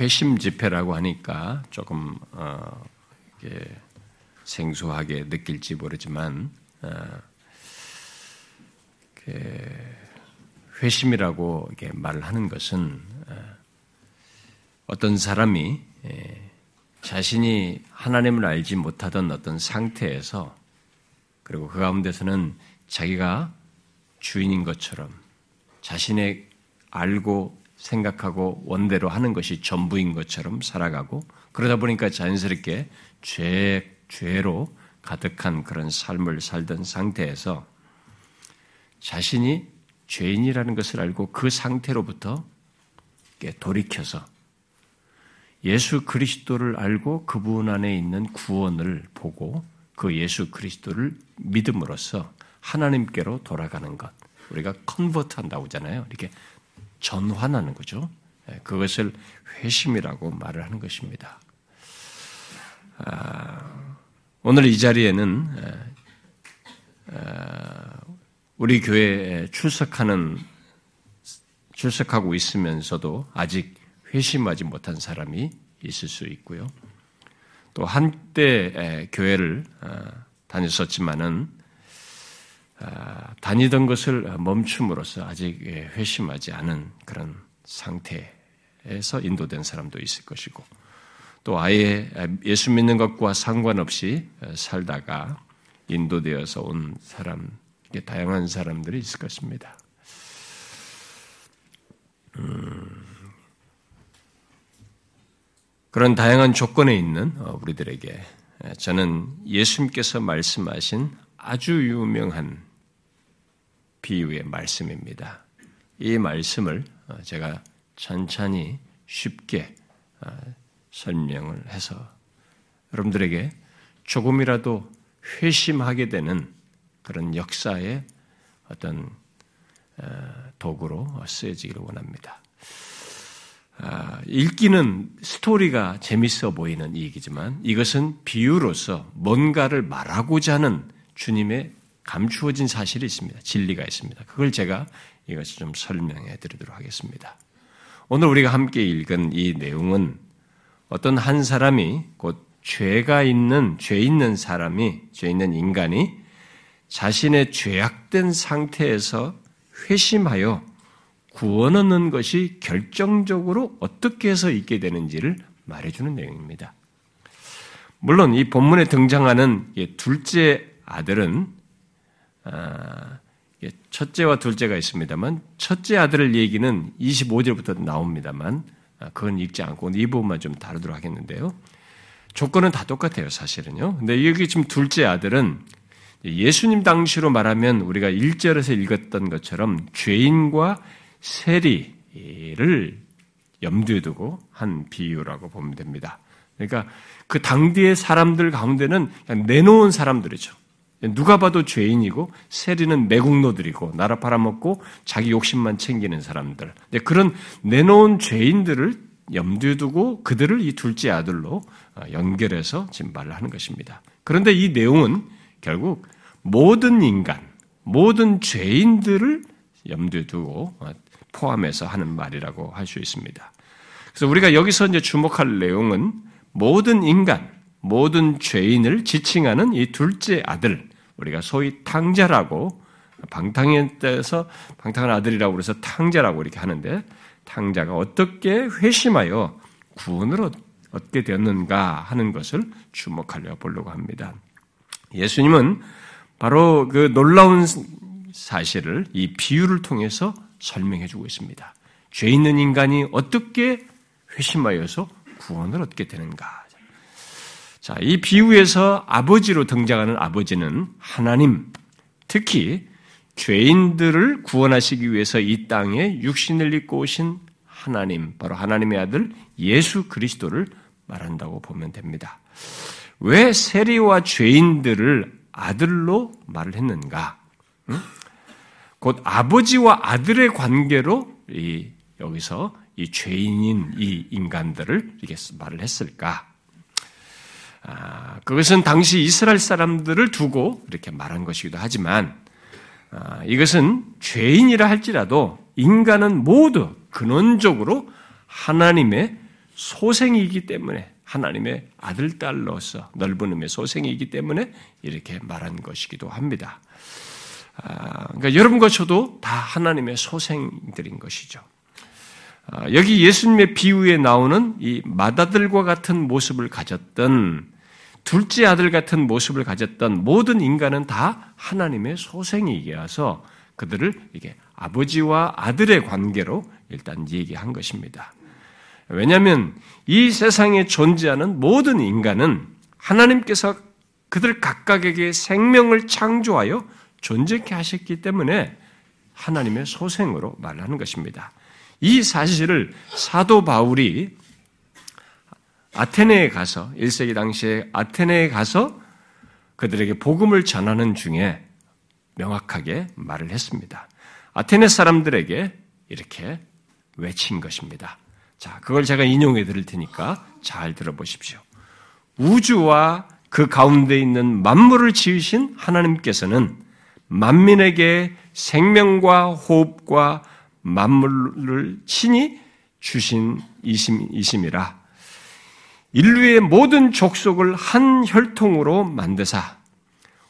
회심 집회라고 하니까 조금 어, 생소하게 느낄지 모르지만 어, 회심이라고 이렇게 말을 하는 것은 어, 어떤 사람이 예, 자신이 하나님을 알지 못하던 어떤 상태에서 그리고 그 가운데서는 자기가 주인인 것처럼 자신의 알고 생각하고 원대로 하는 것이 전부인 것처럼 살아가고 그러다 보니까 자연스럽게 죄, 죄로 가득한 그런 삶을 살던 상태에서 자신이 죄인이라는 것을 알고 그 상태로부터 돌이켜서 예수 그리스도를 알고 그분 안에 있는 구원을 보고 그 예수 그리스도를 믿음으로써 하나님께로 돌아가는 것. 우리가 컨버트 한다고 하잖아요. 이렇게 전환하는 거죠. 예, 그것을 회심이라고 말을 하는 것입니다. 아, 오늘 이 자리에는 우리 교회에 출석하는 출석하고 있으면서도 아직 회심하지 못한 사람이 있을 수 있고요. 또 한때 교회를 어, 다녔었지만은 아, 다니던 것을 멈춤으로써 아직 회심하지 않은 그런 상태에서 인도된 사람도 있을 것이고 또 아예 예수 믿는 것과 상관없이 살다가 인도되어서 온 사람, 다양한 사람들이 있을 것입니다. 음, 그런 다양한 조건에 있는 어, 우리들에게 저는 예수님께서 말씀하신 아주 유명한 비유의 말씀입니다. 이 말씀을 어, 제가 천천히 쉽게 어, 설명을 해서 여러분들에게 조금이라도 회심하게 되는 그런 역사의 어떤 도구로 쓰여지기를 원합니다. 아, 읽기는 스토리가 재밌어 보이는 얘기지만 이것은 비유로서 뭔가를 말하고자 하는 주님의 감추어진 사실이 있습니다. 진리가 있습니다. 그걸 제가 이것을 좀 설명해 드리도록 하겠습니다. 오늘 우리가 함께 읽은 이 내용은 어떤 한 사람이 곧 죄가 있는, 죄 있는 사람이, 죄 있는 인간이 자신의 죄악된 상태에서 회심하여 구원 얻는 것이 결정적으로 어떻게 해서 있게 되는지를 말해주는 내용입니다. 물론 이 본문에 등장하는 둘째 아들은 아, 첫째와 둘째가 있습니다만 첫째 아들을 얘기는 25절부터 나옵니다만 아, 그건 읽지 않고 이 부분만 좀 다루도록 하겠는데요. 조건은 다 똑같아요, 사실은요. 근데 여기 지금 둘째 아들은 예수님 당시로 말하면 우리가 1절에서 읽었던 것처럼 죄인과 세리를 염두에 두고 한 비유라고 보면 됩니다. 그러니까 그 당대의 사람들 가운데는 내놓은 사람들이죠. 누가 봐도 죄인이고 세리는 매국노들이고 나라 팔아먹고 자기 욕심만 챙기는 사람들. 그런 내놓은 죄인들을 염두에 두고 그들을 이 둘째 아들로 어, 연결해서 지금 말을 하는 것입니다. 그런데 이 내용은 결국 모든 인간, 모든 죄인들을 염두에 두고 어, 포함해서 하는 말이라고 할 수 있습니다. 그래서 우리가 여기서 이제 주목할 내용은 모든 인간, 모든 죄인을 지칭하는 이 둘째 아들, 우리가 소위 탕자라고 방탕에 대해서 방탕한 아들이라고 그래서 탕자라고 이렇게 하는데 탕자가 어떻게 회심하여 구원을 얻게 되었는가 하는 것을 주목하려 보려고 합니다. 예수님은 바로 그 놀라운 사실을 이 비유를 통해서 설명해 주고 있습니다. 죄 있는 인간이 어떻게 회심하여서 구원을 얻게 되는가. 자, 이 비유에서 아버지로 등장하는 아버지는 하나님, 특히 죄인들을 구원하시기 위해서 이 땅에 육신을 입고 오신 하나님, 바로 하나님의 아들 예수 그리스도를 말한다고 보면 됩니다. 왜 세리와 죄인들을 아들로 말을 했는가? 응? 곧 아버지와 아들의 관계로 이, 여기서 이 죄인인 이 인간들을 이렇게 말을 했을까? 아, 그것은 당시 이스라엘 사람들을 두고 이렇게 말한 것이기도 하지만 아, 이것은 죄인이라 할지라도 인간은 모두 근원적으로 하나님의 소생이기 때문에 하나님의 아들 딸로서 넓은 의미의 소생이기 때문에 이렇게 말한 것이기도 합니다. 아, 그러니까 여러분과 저도 다 하나님의 소생들인 것이죠. 아, 여기 예수님의 비유에 나오는 이 마다들과 같은 모습을 가졌던 둘째 아들 같은 모습을 가졌던 모든 인간은 다 하나님의 소생이기라서 그들을 이게 아버지와 아들의 관계로 일단 얘기한 것입니다. 왜냐하면 이 세상에 존재하는 모든 인간은 하나님께서 그들 각각에게 생명을 창조하여 존재케 하셨기 때문에 하나님의 소생으로 말하는 것입니다. 이 사실을 사도 바울이 아테네에 가서 1세기 당시에 아테네에 가서 그들에게 복음을 전하는 중에 명확하게 말을 했습니다. 아테네 사람들에게 이렇게 외친 것입니다. 자, 그걸 제가 인용해 드릴 테니까 잘 들어보십시오. 우주와 그 가운데 있는 만물을 지으신 하나님께서는 만민에게 생명과 호흡과 만물을 친히 주신 이심이라 인류의 모든 족속을 한 혈통으로 만드사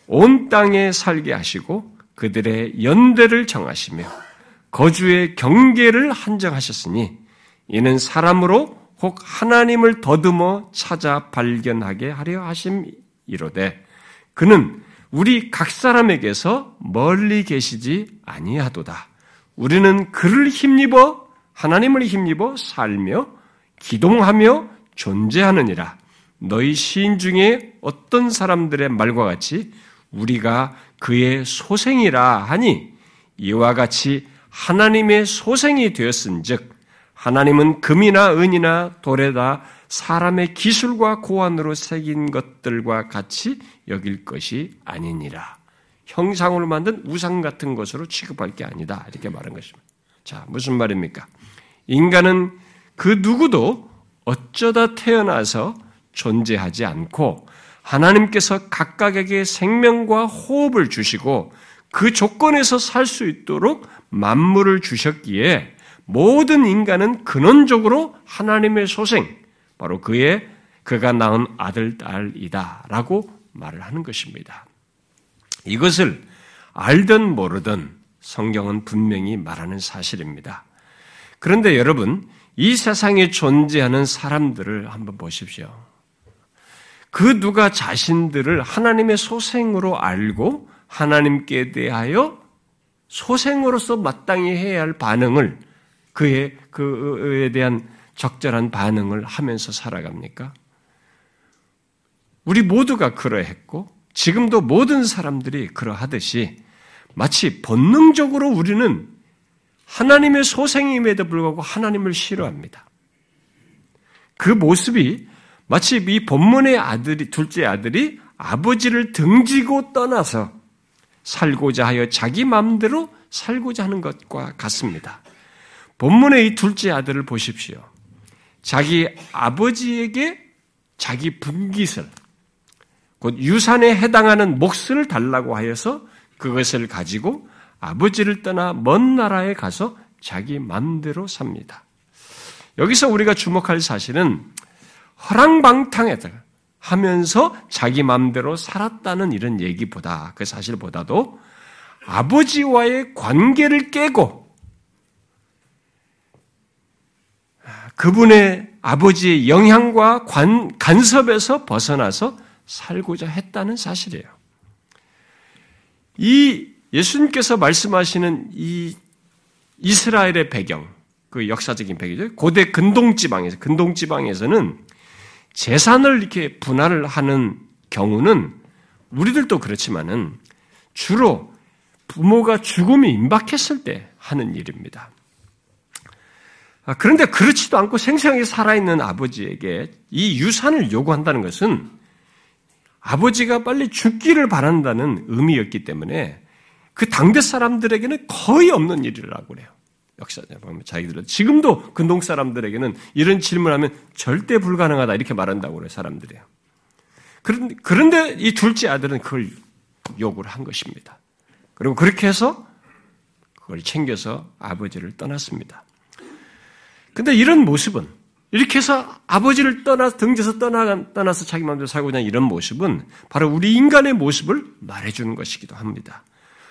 온 땅에 살게 하시고 그들의 연대를 정하시며 거주의 경계를 한정하셨으니 이는 사람으로 혹 하나님을 더듬어 찾아 발견하게 하려 하심이로되 그는 우리 각 사람에게서 멀리 계시지 아니하도다. 우리는 그를 힘입어 하나님을 힘입어 살며 기동하며 존재하느니라. 너희 시인 중에 어떤 사람들의 말과 같이 우리가 그의 소생이라 하니 이와 같이 하나님의 소생이 되었은즉 하나님은 금이나 은이나 돌에다 사람의 기술과 고안으로 새긴 것들과 같이 여길 것이 아니니라. 형상으로 만든 우상 같은 것으로 취급할 게 아니다. 이렇게 말한 것입니다. 자, 무슨 말입니까? 인간은 그 누구도 어쩌다 태어나서 존재하지 않고 하나님께서 각각에게 생명과 호흡을 주시고 그 조건에서 살 수 있도록 만물을 주셨기에 모든 인간은 근원적으로 하나님의 소생, 바로 그의 그가 낳은 아들 딸이다라고 말을 하는 것입니다. 이것을 알든 모르든 성경은 분명히 말하는 사실입니다. 그런데 여러분, 이 세상에 존재하는 사람들을 한번 보십시오. 그 누가 자신들을 하나님의 소생으로 알고 하나님께 대하여 소생으로서 마땅히 해야 할 반응을 그의 그에 대한 적절한 반응을 하면서 살아갑니까? 우리 모두가 그러했고 지금도 모든 사람들이 그러하듯이 마치 본능적으로 우리는 하나님의 소생임에도 불구하고 하나님을 싫어합니다. 그 모습이 마치 이 본문의 아들이 둘째 아들이 아버지를 등지고 떠나서 살고자 하여 자기 마음대로 살고자 하는 것과 같습니다. 본문의 이 둘째 아들을 보십시오. 자기 아버지에게 자기 분깃을 곧 유산에 해당하는 몫을 달라고 하여서 그것을 가지고 아버지를 떠나 먼 나라에 가서 자기 맘대로 삽니다. 여기서 우리가 주목할 사실은 허랑방탕해들 하면서 자기 맘대로 살았다는 이런 얘기보다 그 사실보다도 아버지와의 관계를 깨고 그분의 아버지의 영향과 관, 간섭에서 벗어나서 살고자 했다는 사실이에요. 이 예수님께서 말씀하시는 이 이스라엘의 배경, 그 역사적인 배경이죠. 고대 근동지방에서, 근동지방에서는 재산을 이렇게 분할을 하는 경우는 우리들도 그렇지만은 주로 부모가 죽음이 임박했을 때 하는 일입니다. 아, 그런데 그렇지도 않고 생생하게 살아있는 아버지에게 이 유산을 요구한다는 것은 아버지가 빨리 죽기를 바란다는 의미였기 때문에 그 당대 사람들에게는 거의 없는 일이라고 그래요. 역사에 보면 자기들은 지금도 근동 사람들에게는 이런 질문하면 절대 불가능하다 이렇게 말한다고 그래요 사람들이요. 그런데 이 둘째 아들은 그걸 요구를 한 것입니다. 그리고 그렇게 해서 그걸 챙겨서 아버지를 떠났습니다. 근데 이런 모습은 이렇게 해서 아버지를 떠나 등져서 떠나 떠나서 자기 마음대로 살고 그냥 이런 모습은 바로 우리 인간의 모습을 말해주는 것이기도 합니다.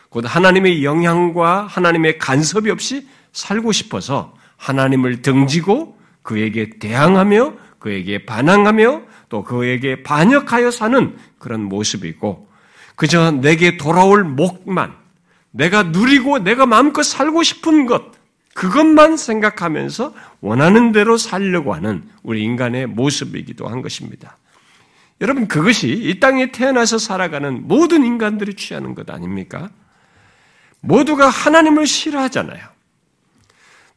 곧 하나님의 영향과 하나님의 간섭이 없이 살고 싶어서 하나님을 등지고 그에게 대항하며 그에게 반항하며 또 그에게 반역하여 사는 그런 모습이고 그저 내게 돌아올 목만 내가 누리고 내가 마음껏 살고 싶은 것 그것만 생각하면서 원하는 대로 살려고 하는 우리 인간의 모습이기도 한 것입니다. 여러분 그것이 이 땅에 태어나서 살아가는 모든 인간들이 취하는 것 아닙니까? 모두가 하나님을 싫어하잖아요.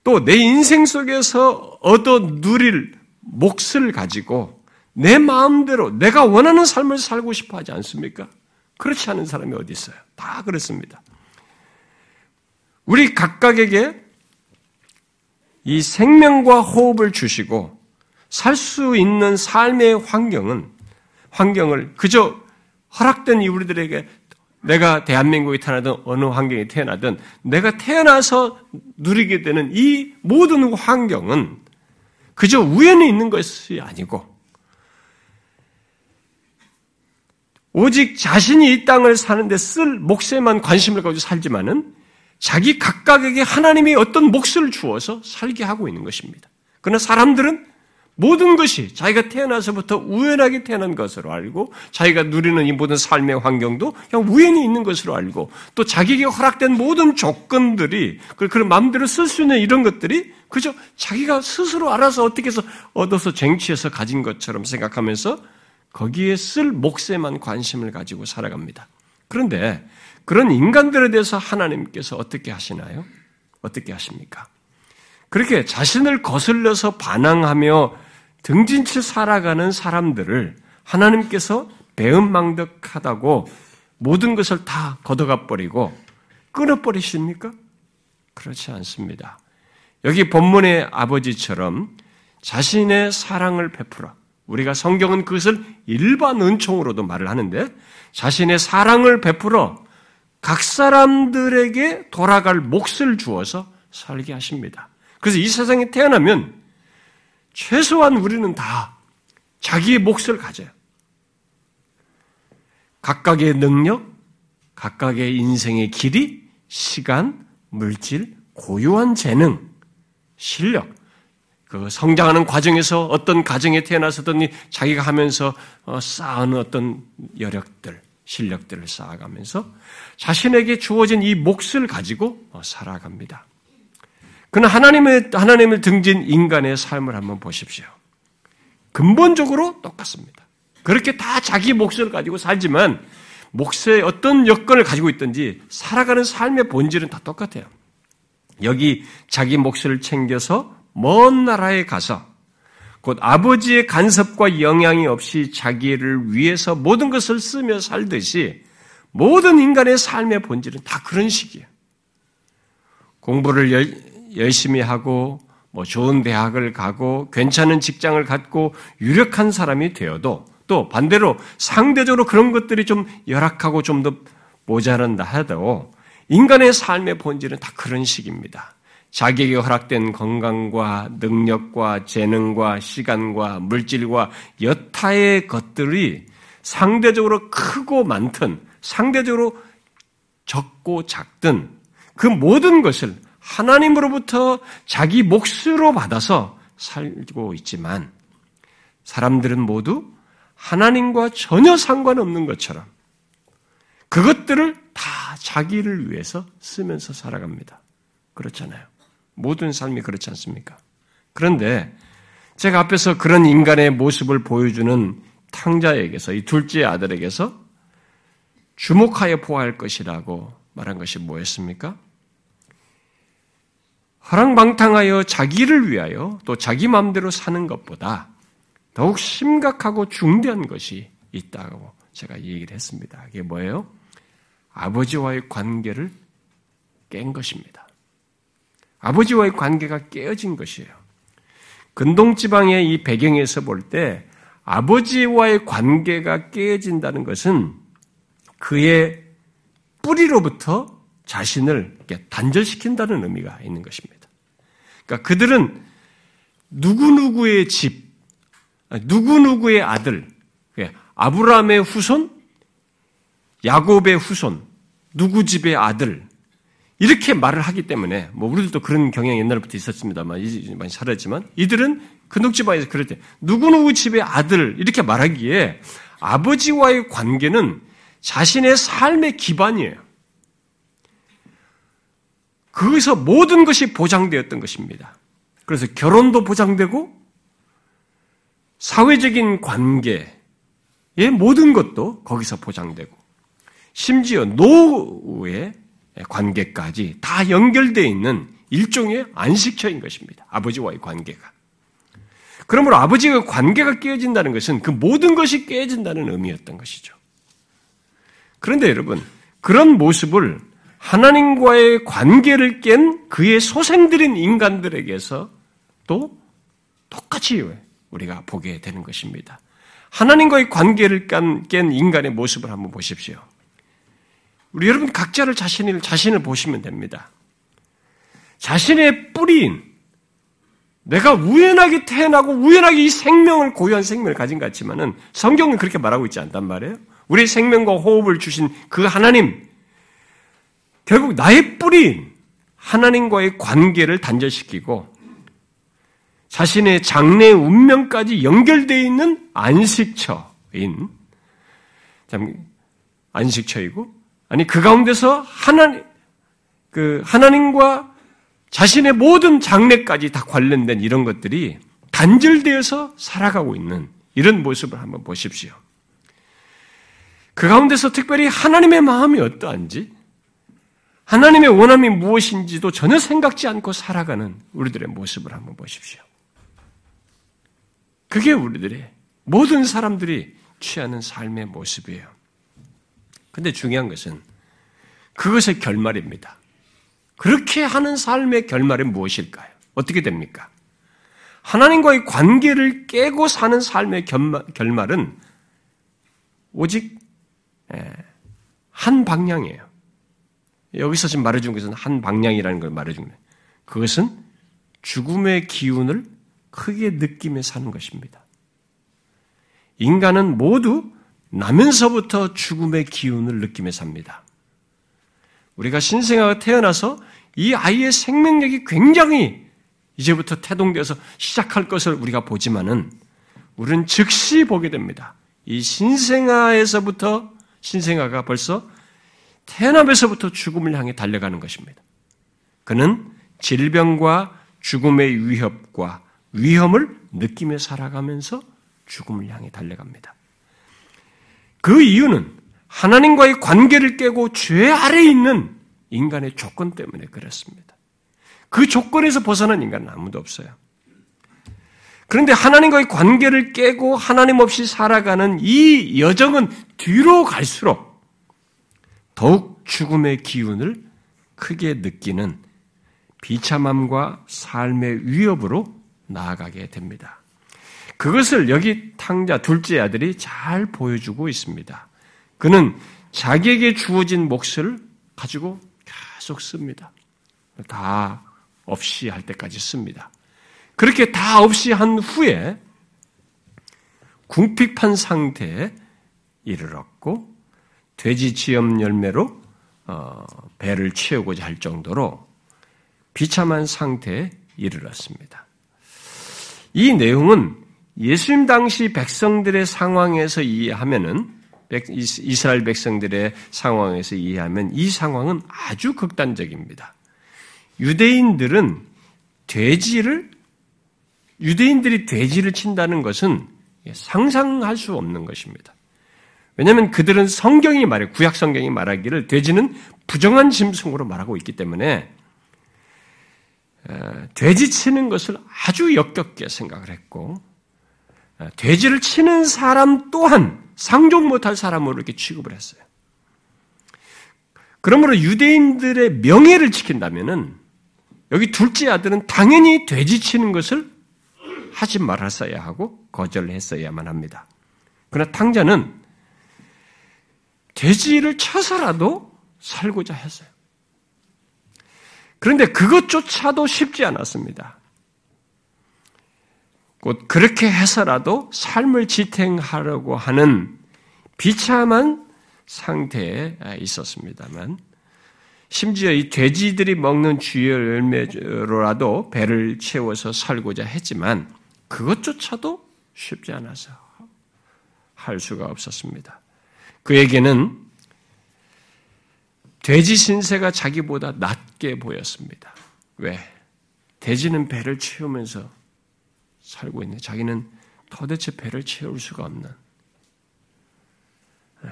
또 내 인생 속에서 얻어 누릴 몫을 가지고 내 마음대로 내가 원하는 삶을 살고 싶어 하지 않습니까? 그렇지 않은 사람이 어디 있어요? 다 그렇습니다. 우리 각각에게 이 생명과 호흡을 주시고 살 수 있는 삶의 환경은 환경을 그저 허락된 이 우리들에게 내가 대한민국에 태어나든 어느 환경에 태어나든 내가 태어나서 누리게 되는 이 모든 환경은 그저 우연히 있는 것이 아니고 오직 자신이 이 땅을 사는데 쓸 몫에만 관심을 가지고 살지만은 자기 각각에게 하나님이 어떤 몫을 주어서 살게 하고 있는 것입니다. 그러나 사람들은 모든 것이 자기가 태어나서부터 우연하게 태어난 것으로 알고 자기가 누리는 이 모든 삶의 환경도 그냥 우연히 있는 것으로 알고 또 자기에게 허락된 모든 조건들이 그런 마음대로 쓸 수 있는 이런 것들이 그저 자기가 스스로 알아서 어떻게 해서 얻어서 쟁취해서 가진 것처럼 생각하면서 거기에 쓸 몫에만 관심을 가지고 살아갑니다. 그런데 그런 인간들에 대해서 하나님께서 어떻게 하시나요? 어떻게 하십니까? 그렇게 자신을 거슬려서 반항하며 등진치 살아가는 사람들을 하나님께서 배은망덕하다고 모든 것을 다 걷어가 버리고 끊어버리십니까? 그렇지 않습니다. 여기 본문의 아버지처럼 자신의 사랑을 베풀어 우리가 성경은 그것을 일반 은총으로도 말을 하는데 자신의 사랑을 베풀어 각 사람들에게 돌아갈 몫을 주어서 살게 하십니다. 그래서 이 세상에 태어나면 최소한 우리는 다 자기의 몫을 가져요. 각각의 능력, 각각의 인생의 길이, 시간, 물질, 고유한 재능, 실력, 그 성장하는 과정에서 어떤 가정에 태어나서든 자기가 하면서 어, 쌓은 어떤 여력들, 실력들을 쌓아가면서 자신에게 주어진 이 몫을 가지고 어, 살아갑니다. 그러나 하나님의, 하나님을 등진 인간의 삶을 한번 보십시오. 근본적으로 똑같습니다. 그렇게 다 자기 몫을 가지고 살지만 몫의 어떤 여건을 가지고 있든지 살아가는 삶의 본질은 다 똑같아요. 여기 자기 몫을 챙겨서 먼 나라에 가서 곧 아버지의 간섭과 영향이 없이 자기를 위해서 모든 것을 쓰며 살듯이 모든 인간의 삶의 본질은 다 그런 식이에요. 공부를 열심히 하고 뭐 좋은 대학을 가고 괜찮은 직장을 갖고 유력한 사람이 되어도 또 반대로 상대적으로 그런 것들이 좀 열악하고 좀 더 모자란다 하도 인간의 삶의 본질은 다 그런 식입니다. 자기에게 허락된 건강과 능력과 재능과 시간과 물질과 여타의 것들이 상대적으로 크고 많든 상대적으로 적고 작든 그 모든 것을 하나님으로부터 자기 몫으로 받아서 살고 있지만 사람들은 모두 하나님과 전혀 상관없는 것처럼 그것들을 다 자기를 위해서 쓰면서 살아갑니다. 그렇잖아요. 모든 삶이 그렇지 않습니까? 그런데 제가 앞에서 그런 인간의 모습을 보여주는 탕자에게서 이 둘째 아들에게서 주목하여 보아할 것이라고 말한 것이 뭐였습니까? 허랑방탕하여 자기를 위하여 또 자기 마음대로 사는 것보다 더욱 심각하고 중대한 것이 있다고 제가 얘기를 했습니다. 이게 뭐예요? 아버지와의 관계를 깬 것입니다. 아버지와의 관계가 깨어진 것이에요. 근동지방의 이 배경에서 볼 때 아버지와의 관계가 깨어진다는 것은 그의 뿌리로부터 자신을 단절시킨다는 의미가 있는 것입니다. 그러니까 그들은 누구누구의 집, 누구누구의 아들, 예, 아브라함의 후손, 야곱의 후손, 누구 집의 아들, 이렇게 말을 하기 때문에, 뭐, 우리들도 그런 경향이 옛날부터 있었습니다만, 이제 많이 사라졌지만, 이들은 근독집안에서 그럴 때, 누구누구 집의 아들, 이렇게 말하기에, 아버지와의 관계는 자신의 삶의 기반이에요. 거기서 모든 것이 보장되었던 것입니다. 그래서 결혼도 보장되고, 사회적인 관계의 모든 것도 거기서 보장되고, 심지어 노후의 관계까지 다 연결되어 있는 일종의 안식처인 것입니다. 아버지와의 관계가. 그러므로 아버지와 관계가 깨어진다는 것은 그 모든 것이 깨진다는 의미였던 것이죠. 그런데 여러분, 그런 모습을 하나님과의 관계를 깬 그의 소생들인 인간들에게서 또 똑같이 우리가 보게 되는 것입니다. 하나님과의 관계를 깬 인간의 모습을 한번 보십시오. 우리 여러분 각자를 자신을 자신을 보시면 됩니다. 자신의 뿌리인 내가 우연하게 태어나고 우연하게 이 생명을 고유한 생명을 가진 것 같지만은 성경은 그렇게 말하고 있지 않단 말이에요. 우리 생명과 호흡을 주신 그 하나님 결국 나의 뿌리인 하나님과의 관계를 단절시키고 자신의 장래 운명까지 연결되어 있는 안식처인 참 안식처이고 아니 그 가운데서 하나님 그 하나님과 자신의 모든 장래까지 다 관련된 이런 것들이 단절되어서 살아가고 있는 이런 모습을 한번 보십시오. 그 가운데서 특별히 하나님의 마음이 어떠한지, 하나님의 원함이 무엇인지도 전혀 생각지 않고 살아가는 우리들의 모습을 한번 보십시오. 그게 우리들의 모든 사람들이 취하는 삶의 모습이에요. 근데 중요한 것은 그것의 결말입니다. 그렇게 하는 삶의 결말은 무엇일까요? 어떻게 됩니까? 하나님과의 관계를 깨고 사는 삶의 결말은 오직 한 방향이에요. 여기서 지금 말해준 것은 한 방향이라는 걸 말해준 거예요. 그것은 죽음의 기운을 크게 느끼며 사는 것입니다. 인간은 모두 나면서부터 죽음의 기운을 느끼며 삽니다. 우리가 신생아가 태어나서 이 아이의 생명력이 굉장히 이제부터 태동되어서 시작할 것을 우리가 보지만은 우리는 즉시 보게 됩니다. 이 신생아에서부터 신생아가 벌써 태어나면서부터 죽음을 향해 달려가는 것입니다. 그는 질병과 죽음의 위협과 위험을 느끼며 살아가면서 죽음을 향해 달려갑니다. 그 이유는 하나님과의 관계를 깨고 죄 아래에 있는 인간의 조건 때문에 그렇습니다. 그 조건에서 벗어난 인간은 아무도 없어요. 그런데 하나님과의 관계를 깨고 하나님 없이 살아가는 이 여정은 뒤로 갈수록 더욱 죽음의 기운을 크게 느끼는 비참함과 삶의 위협으로 나아가게 됩니다. 그것을 여기 탕자 둘째 아들이 잘 보여주고 있습니다. 그는 자기에게 주어진 몫을 가지고 계속 씁니다. 다 없이 할 때까지 씁니다. 그렇게 다 없이 한 후에 궁핍한 상태에 이르렀고 돼지 지엄 열매로 어, 배를 채우고자 할 정도로 비참한 상태에 이르렀습니다. 이 내용은 예수님 당시 백성들의 상황에서 이해하면은 이스라엘 백성들의 상황에서 이해하면 이 상황은 아주 극단적입니다. 유대인들은 돼지를 유대인들이 돼지를 친다는 것은 상상할 수 없는 것입니다. 왜냐하면 그들은 성경이 말해 구약 성경이 말하기를 돼지는 부정한 짐승으로 말하고 있기 때문에 돼지 치는 것을 아주 역겹게 생각을 했고 아, 돼지를 치는 사람 또한 상종 못할 사람으로 이렇게 취급을 했어요. 그러므로 유대인들의 명예를 지킨다면은 여기 둘째 아들은 당연히 돼지 치는 것을 하지 말았어야 하고 거절했어야만 합니다. 그러나 탕자는 돼지를 쳐서라도 살고자 했어요. 그런데 그것조차도 쉽지 않았습니다. 곧 그렇게 해서라도 삶을 지탱하려고 하는 비참한 상태에 있었습니다만 심지어 이 돼지들이 먹는 주의 열매로라도 배를 채워서 살고자 했지만 그것조차도 쉽지 않아서 할 수가 없었습니다. 그에게는 돼지 신세가 자기보다 낮게 보였습니다. 왜? 돼지는 배를 채우면서 살고 있는 자기는 도대체 배를 채울 수가 없는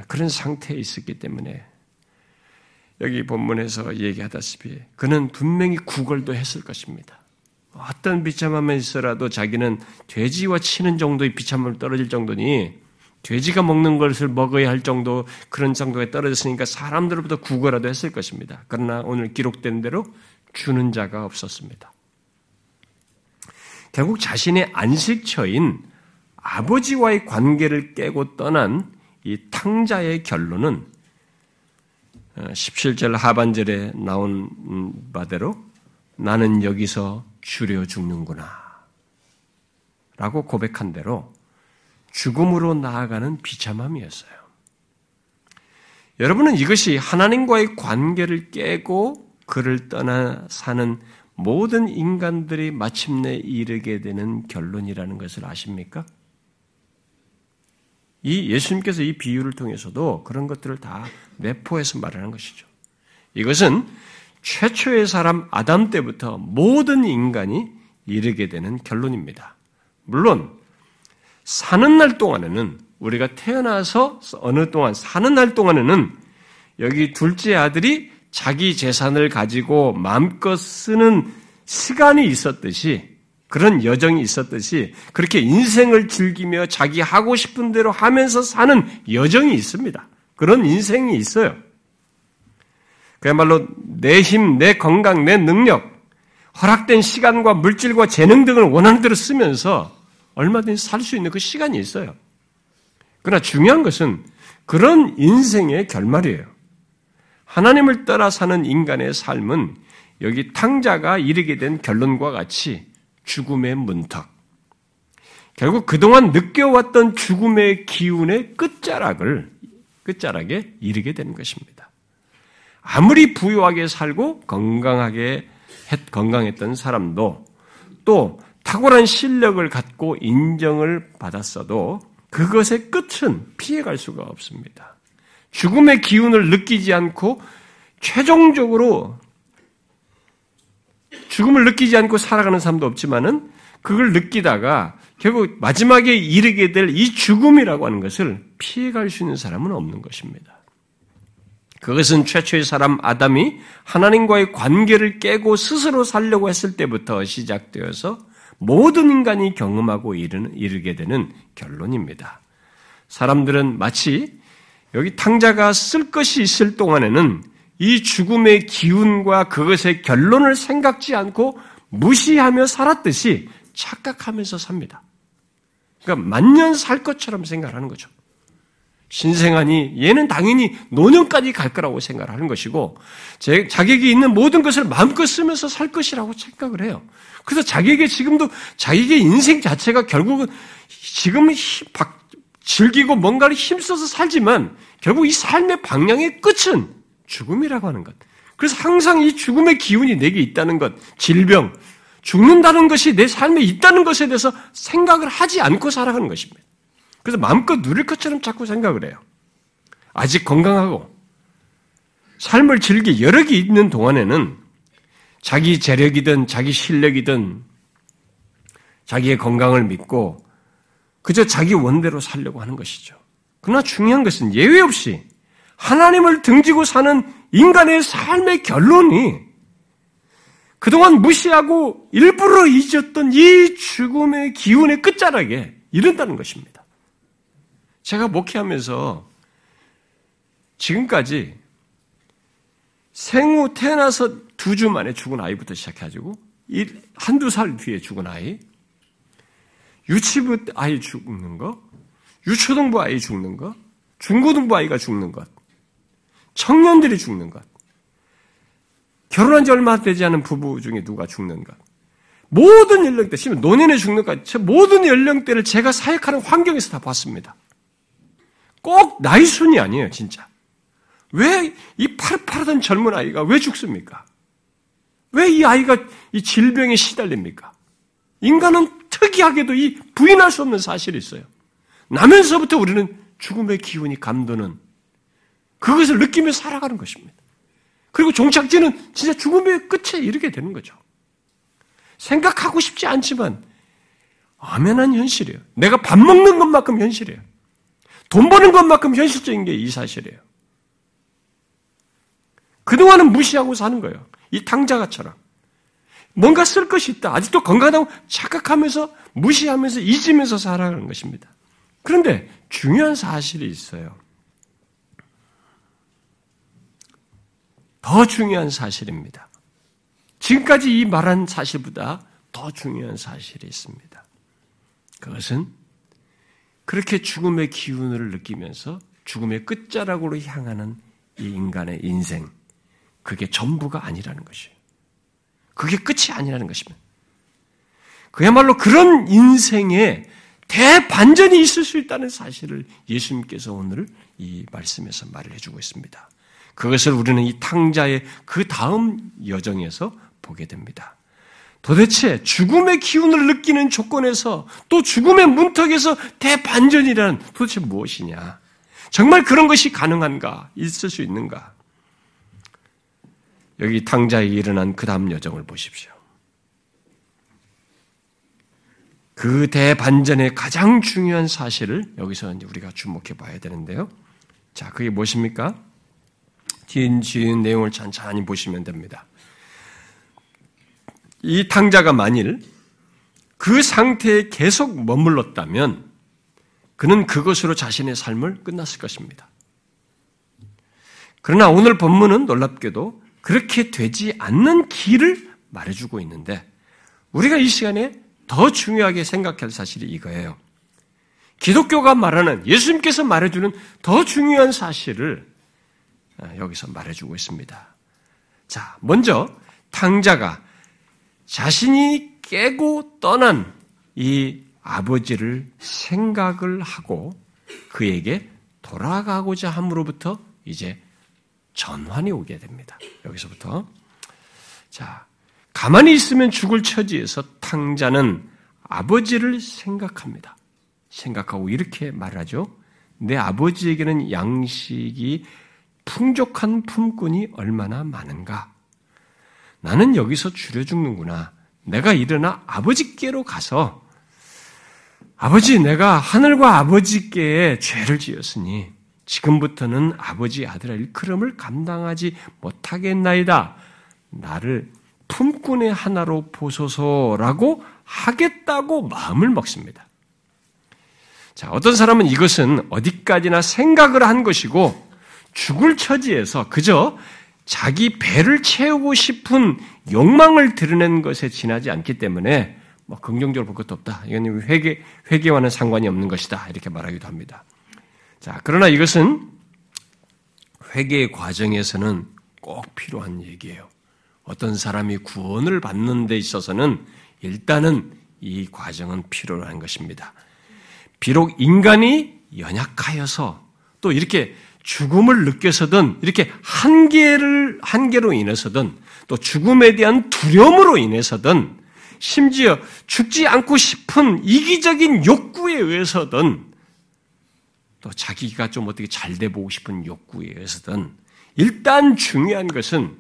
그런 상태에 있었기 때문에 여기 본문에서 얘기하다시피 그는 분명히 구걸도 했을 것입니다. 어떤 비참함에 있어라도 자기는 돼지와 치는 정도의 비참함을 떨어질 정도니 돼지가 먹는 것을 먹어야 할 정도 그런 정도에 떨어졌으니까 사람들로부터 구걸라도 했을 것입니다. 그러나 오늘 기록된 대로 주는 자가 없었습니다. 결국 자신의 안식처인 아버지와의 관계를 깨고 떠난 이 탕자의 결론은 17절 어, 하반절에 나온 바대로 나는 여기서 줄여 죽는구나. 라고 고백한 대로 죽음으로 나아가는 비참함이었어요. 여러분은 이것이 하나님과의 관계를 깨고 그를 떠나 사는 모든 인간들이 마침내 이르게 되는 결론이라는 것을 아십니까? 이 예수님께서 이 비유를 통해서도 그런 것들을 다 내포해서 말하는 것이죠. 이것은 최초의 사람 아담 때부터 모든 인간이 이르게 되는 결론입니다. 물론 사는 날 동안에는 우리가 태어나서 어느 동안 사는 날 동안에는 여기 둘째 아들이 자기 재산을 가지고 마음껏 쓰는 시간이 있었듯이 그런 여정이 있었듯이 그렇게 인생을 즐기며 자기 하고 싶은 대로 하면서 사는 여정이 있습니다. 그런 인생이 있어요. 그야말로 내 힘, 내 건강, 내 능력, 허락된 시간과 물질과 재능 등을 원하는 대로 쓰면서 얼마든지 살 수 있는 그 시간이 있어요. 그러나 중요한 것은 그런 인생의 결말이에요. 하나님을 따라 사는 인간의 삶은 여기 탕자가 이르게 된 결론과 같이 죽음의 문턱. 결국 그동안 느껴왔던 죽음의 기운의 끝자락을, 끝자락에 이르게 되는 것입니다. 아무리 부유하게 살고 건강하게 했, 건강했던 사람도 또 탁월한 실력을 갖고 인정을 받았어도 그것의 끝은 피해갈 수가 없습니다. 죽음의 기운을 느끼지 않고 최종적으로 죽음을 느끼지 않고 살아가는 사람도 없지만은 그걸 느끼다가 결국 마지막에 이르게 될 이 죽음이라고 하는 것을 피해갈 수 있는 사람은 없는 것입니다. 그것은 최초의 사람 아담이 하나님과의 관계를 깨고 스스로 살려고 했을 때부터 시작되어서 모든 인간이 경험하고 이르게 되는 결론입니다. 사람들은 마치 여기 탕자가 쓸 것이 있을 동안에는 이 죽음의 기운과 그것의 결론을 생각지 않고 무시하며 살았듯이 착각하면서 삽니다. 그러니까 만년 살 것처럼 생각하는 거죠. 신생아니 얘는 당연히 노년까지 갈 거라고 생각하는 것이고 자격이 있는 모든 것을 마음껏 쓰면서 살 것이라고 생각을 해요. 그래서 자기에게 지금도 자기의 인생 자체가 결국은 지금은 즐기고 뭔가를 힘써서 살지만 결국 이 삶의 방향의 끝은 죽음이라고 하는 것. 그래서 항상 이 죽음의 기운이 내게 있다는 것, 질병, 죽는다는 것이 내 삶에 있다는 것에 대해서 생각을 하지 않고 살아가는 것입니다. 그래서 마음껏 누릴 것처럼 자꾸 생각을 해요. 아직 건강하고 삶을 즐기 여력이 있는 동안에는 자기 재력이든 자기 실력이든 자기의 건강을 믿고 그저 자기 원대로 살려고 하는 것이죠. 그러나 중요한 것은 예외 없이 하나님을 등지고 사는 인간의 삶의 결론이 그동안 무시하고 일부러 잊었던 이 죽음의 기운의 끝자락에 이른다는 것입니다. 제가 목회하면서 지금까지 생후 태어나서 두 주 만에 죽은 아이부터 시작해가지고 한두 살 뒤에 죽은 아이, 유치부 아이 죽는 거, 유초등부 아이 죽는 거, 중고등부 아이가 죽는 것, 청년들이 죽는 것. 결혼한 지 얼마 되지 않은 부부 중에 누가 죽는 것. 모든 연령대, 심지어 노년에 죽는까지 모든 연령대를 제가 사역하는 환경에서 다 봤습니다. 꼭 나이 순이 아니에요, 진짜. 왜 이 파릇파릇한 젊은 아이가 왜 죽습니까? 왜 이 아이가 이 질병에 시달립니까? 인간은 특이하게도 이 부인할 수 없는 사실이 있어요. 나면서부터 우리는 죽음의 기운이 감도는 그것을 느끼며 살아가는 것입니다. 그리고 종착지는 진짜 죽음의 끝에 이르게 되는 거죠. 생각하고 싶지 않지만 엄연한 현실이에요. 내가 밥 먹는 것만큼 현실이에요. 돈 버는 것만큼 현실적인 게 이 사실이에요. 그동안은 무시하고 사는 거예요. 이 탕자가처럼. 뭔가 쓸 것이 있다. 아직도 건강하다고 착각하면서 무시하면서 잊으면서 살아가는 것입니다. 그런데 중요한 사실이 있어요. 더 중요한 사실입니다. 지금까지 이 말한 사실보다 더 중요한 사실이 있습니다. 그것은 그렇게 죽음의 기운을 느끼면서 죽음의 끝자락으로 향하는 이 인간의 인생, 그게 전부가 아니라는 것이에요. 그게 끝이 아니라는 것입니다. 그야말로 그런 인생에 대반전이 있을 수 있다는 사실을 예수님께서 오늘 이 말씀에서 말을 해주고 있습니다. 그것을 우리는 이 탕자의 그 다음 여정에서 보게 됩니다. 도대체 죽음의 기운을 느끼는 조건에서 또 죽음의 문턱에서 대반전이란 도대체 무엇이냐? 정말 그런 것이 가능한가? 있을 수 있는가? 여기 탕자에 일어난 그 다음 여정을 보십시오. 그 대반전의 가장 중요한 사실을 여기서 이제 우리가 주목해 봐야 되는데요. 자, 그게 무엇입니까? 긴, 긴 내용을 천천히 보시면 됩니다. 이 탕자가 만일 그 상태에 계속 머물렀다면 그는 그것으로 자신의 삶을 끝났을 것입니다. 그러나 오늘 본문은 놀랍게도 그렇게 되지 않는 길을 말해주고 있는데 우리가 이 시간에 더 중요하게 생각할 사실이 이거예요. 기독교가 말하는 예수님께서 말해주는 더 중요한 사실을 아, 여기서 말해주고 있습니다. 자, 먼저 탕자가 자신이 깨고 떠난 이 아버지를 생각을 하고 그에게 돌아가고자 함으로부터 이제 전환이 오게 됩니다. 여기서부터. 자, 가만히 있으면 죽을 처지에서 탕자는 아버지를 생각합니다. 생각하고 이렇게 말하죠. 내 아버지에게는 양식이 풍족한 품꾼이 얼마나 많은가? 나는 여기서 줄여 죽는구나. 내가 일어나 아버지께로 가서 아버지, 내가 하늘과 아버지께 죄를 지었으니 지금부터는 아버지 아들의 일컬음을 감당하지 못하겠나이다. 나를 품꾼의 하나로 보소서라고 하겠다고 마음을 먹습니다. 자, 어떤 사람은 이것은 어디까지나 생각을 한 것이고 죽을 처지에서 그저 자기 배를 채우고 싶은 욕망을 드러낸 것에 지나지 않기 때문에 뭐 긍정적으로 볼 것도 없다. 이건 회계 회계와는 상관이 없는 것이다. 이렇게 말하기도 합니다. 자, 그러나 이것은 회계 과정에서는 꼭 필요한 얘기예요. 어떤 사람이 구원을 받는 데 있어서는 일단은 이 과정은 필요한 것입니다. 비록 인간이 연약하여서 또 이렇게 죽음을 느껴서든 이렇게 한계를 한계로 인해서든 또 죽음에 대한 두려움으로 인해서든 심지어 죽지 않고 싶은 이기적인 욕구에 의해서든 또 자기가 좀 어떻게 잘 돼 보고 싶은 욕구에 의해서든 일단 중요한 것은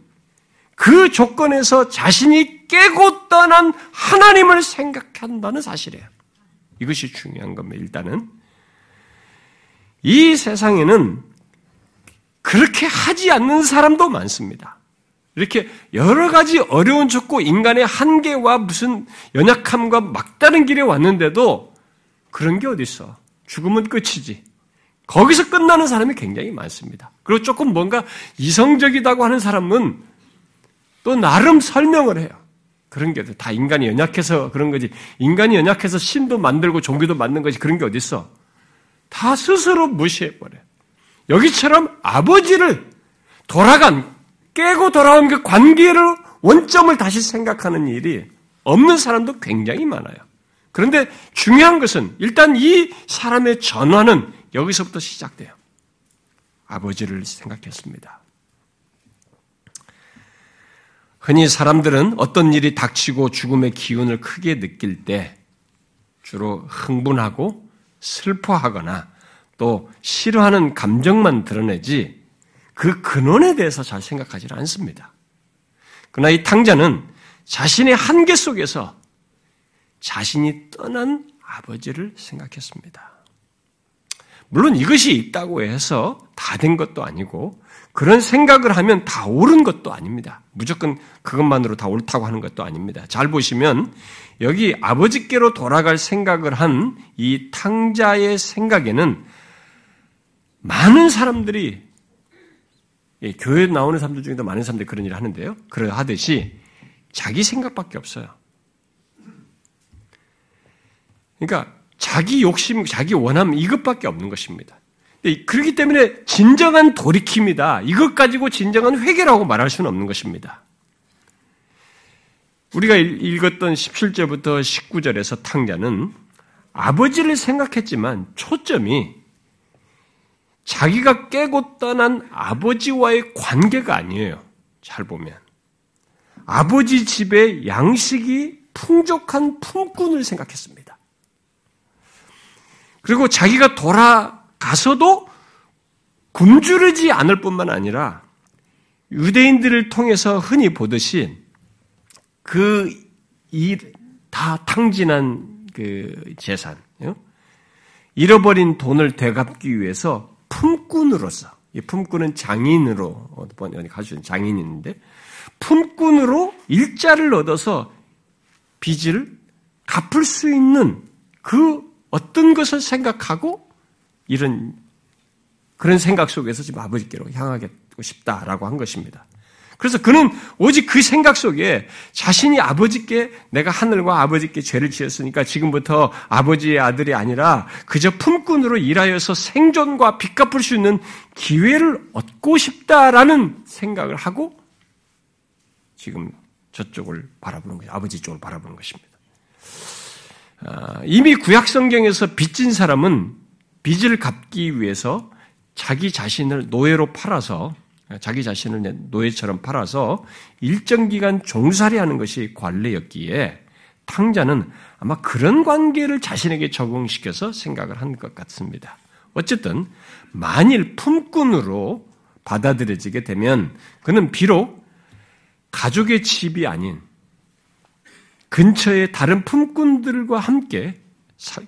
그 조건에서 자신이 깨고 떠난 하나님을 생각한다는 사실이에요. 이것이 중요한 겁니다. 일단은 이 세상에는 그렇게 하지 않는 사람도 많습니다. 이렇게 여러 가지 어려운 좁고 인간의 한계와 무슨 연약함과 막다른 길에 왔는데도 그런 게 어딨어. 죽음은 끝이지. 거기서 끝나는 사람이 굉장히 많습니다. 그리고 조금 뭔가 이성적이다고 하는 사람은 또 나름 설명을 해요. 그런 게 다 인간이 연약해서 그런 거지. 인간이 연약해서 신도 만들고 종교도 만든 거지. 그런 게 어딨어. 다 스스로 무시해 버려요. 여기처럼 아버지를 돌아간, 깨고 돌아온 그 관계를, 원점을 다시 생각하는 일이 없는 사람도 굉장히 많아요. 그런데 중요한 것은 일단 이 사람의 전환은 여기서부터 시작돼요. 아버지를 생각했습니다. 흔히 사람들은 어떤 일이 닥치고 죽음의 기운을 크게 느낄 때 주로 흥분하고 슬퍼하거나 또 싫어하는 감정만 드러내지 그 근원에 대해서 잘 생각하지는 않습니다. 그러나 이 탕자는 자신의 한계 속에서 자신이 떠난 아버지를 생각했습니다. 물론 이것이 있다고 해서 다 된 것도 아니고 그런 생각을 하면 다 옳은 것도 아닙니다. 무조건 그것만으로 다 옳다고 하는 것도 아닙니다. 잘 보시면 여기 아버지께로 돌아갈 생각을 한 이 탕자의 생각에는 많은 사람들이 예, 교회에 나오는 사람들 중에도 많은 사람들이 그런 일을 하는데요. 그러하듯이 자기 생각밖에 없어요. 그러니까 자기 욕심, 자기 원함 이것밖에 없는 것입니다. 그렇기 때문에 진정한 돌이킴이다. 이것 가지고 진정한 회개라고 말할 수는 없는 것입니다. 우리가 읽었던 17절부터 19절에서 탕자는 아버지를 생각했지만 초점이 자기가 깨고 떠난 아버지와의 관계가 아니에요. 잘 보면. 아버지 집에 양식이 풍족한 품꾼을 생각했습니다. 그리고 자기가 돌아가서도 굶주르지 않을 뿐만 아니라 유대인들을 통해서 흔히 보듯이 그 일, 다 탕진한 그 재산, 잃어버린 돈을 되갚기 위해서 품꾼으로서, 이 품꾼은 장인으로, 어디 가수 장인인데, 품꾼으로 일자를 얻어서 빚을 갚을 수 있는 그 어떤 것을 생각하고 이런 그런 생각 속에서 지금 아버지께로 향하고 싶다라고 한 것입니다. 그래서 그는 오직 그 생각 속에 자신이 아버지께 내가 하늘과 아버지께 죄를 지었으니까 지금부터 아버지의 아들이 아니라 그저 품꾼으로 일하여서 생존과 빚 갚을 수 있는 기회를 얻고 싶다라는 생각을 하고 지금 저쪽을 바라보는 거예요. 아버지 쪽을 바라보는 것입니다. 아, 이미 구약 성경에서 빚진 사람은 빚을 갚기 위해서 자기 자신을 노예로 팔아서 자기 자신을 노예처럼 팔아서 일정 기간 종살이하는 것이 관례였기에 탕자는 아마 그런 관계를 자신에게 적용시켜서 생각을 한 것 같습니다. 어쨌든 만일 품꾼으로 받아들여지게 되면 그는 비록 가족의 집이 아닌 근처의 다른 품꾼들과 함께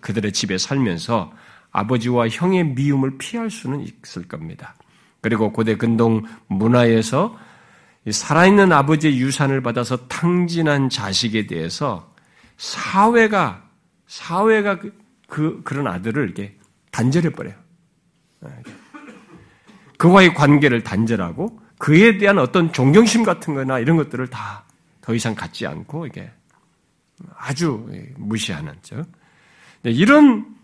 그들의 집에 살면서 아버지와 형의 미움을 피할 수는 있을 겁니다. 그리고 고대 근동 문화에서 살아있는 아버지의 유산을 받아서 탕진한 자식에 대해서 사회가 사회가 그, 그 그런 아들을 이렇게 단절해 버려요. 그와의 관계를 단절하고 그에 대한 어떤 존경심 같은 거나 이런 것들을 다 더 이상 갖지 않고 이게 아주 무시하는 죠. 이런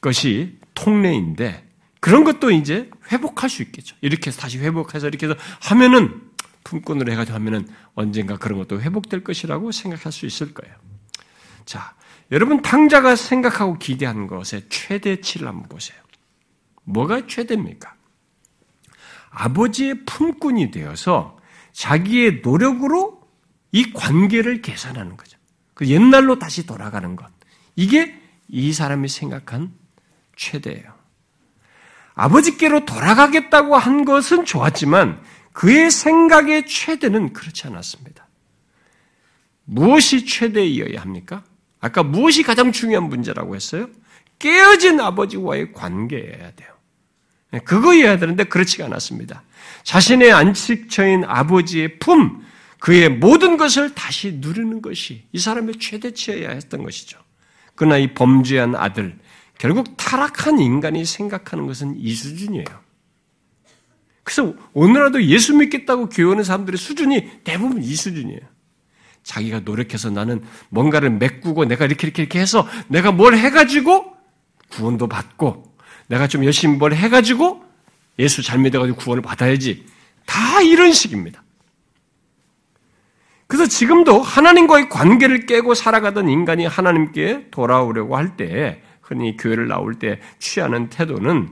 것이 통례인데 그런 것도 이제 회복할 수 있겠죠. 이렇게 다시 회복해서 이렇게 해서 하면은 품꾼으로 해가지고 하면은 언젠가 그런 것도 회복될 것이라고 생각할 수 있을 거예요. 자, 여러분 탕자가 생각하고 기대한 것의 최대치를 한번 보세요. 뭐가 최대입니까? 아버지의 품꾼이 되어서 자기의 노력으로 이 관계를 계산하는 거죠. 그 옛날로 다시 돌아가는 것. 이게 이 사람이 생각한 최대예요. 아버지께로 돌아가겠다고 한 것은 좋았지만 그의 생각의 최대는 그렇지 않았습니다. 무엇이 최대이어야 합니까? 아까 무엇이 가장 중요한 문제라고 했어요? 깨어진 아버지와의 관계여야 돼요. 그거여야 되는데 그렇지가 않았습니다. 자신의 안식처인 아버지의 품, 그의 모든 것을 다시 누리는 것이 이 사람의 최대치여야 했던 것이죠. 그러나 이 범죄한 아들, 결국 타락한 인간이 생각하는 것은 이 수준이에요. 그래서 오늘라도 예수 믿겠다고 교회하는 사람들의 수준이 대부분 이 수준이에요. 자기가 노력해서 나는 뭔가를 메꾸고 내가 이렇게 이렇게 이렇게 해서 내가 뭘 해가지고 구원도 받고 내가 좀 열심히 뭘 해가지고 예수 잘 믿어가지고 구원을 받아야지. 다 이런 식입니다. 그래서 지금도 하나님과의 관계를 깨고 살아가던 인간이 하나님께 돌아오려고 할 때, 흔히 교회를 나올 때 취하는 태도는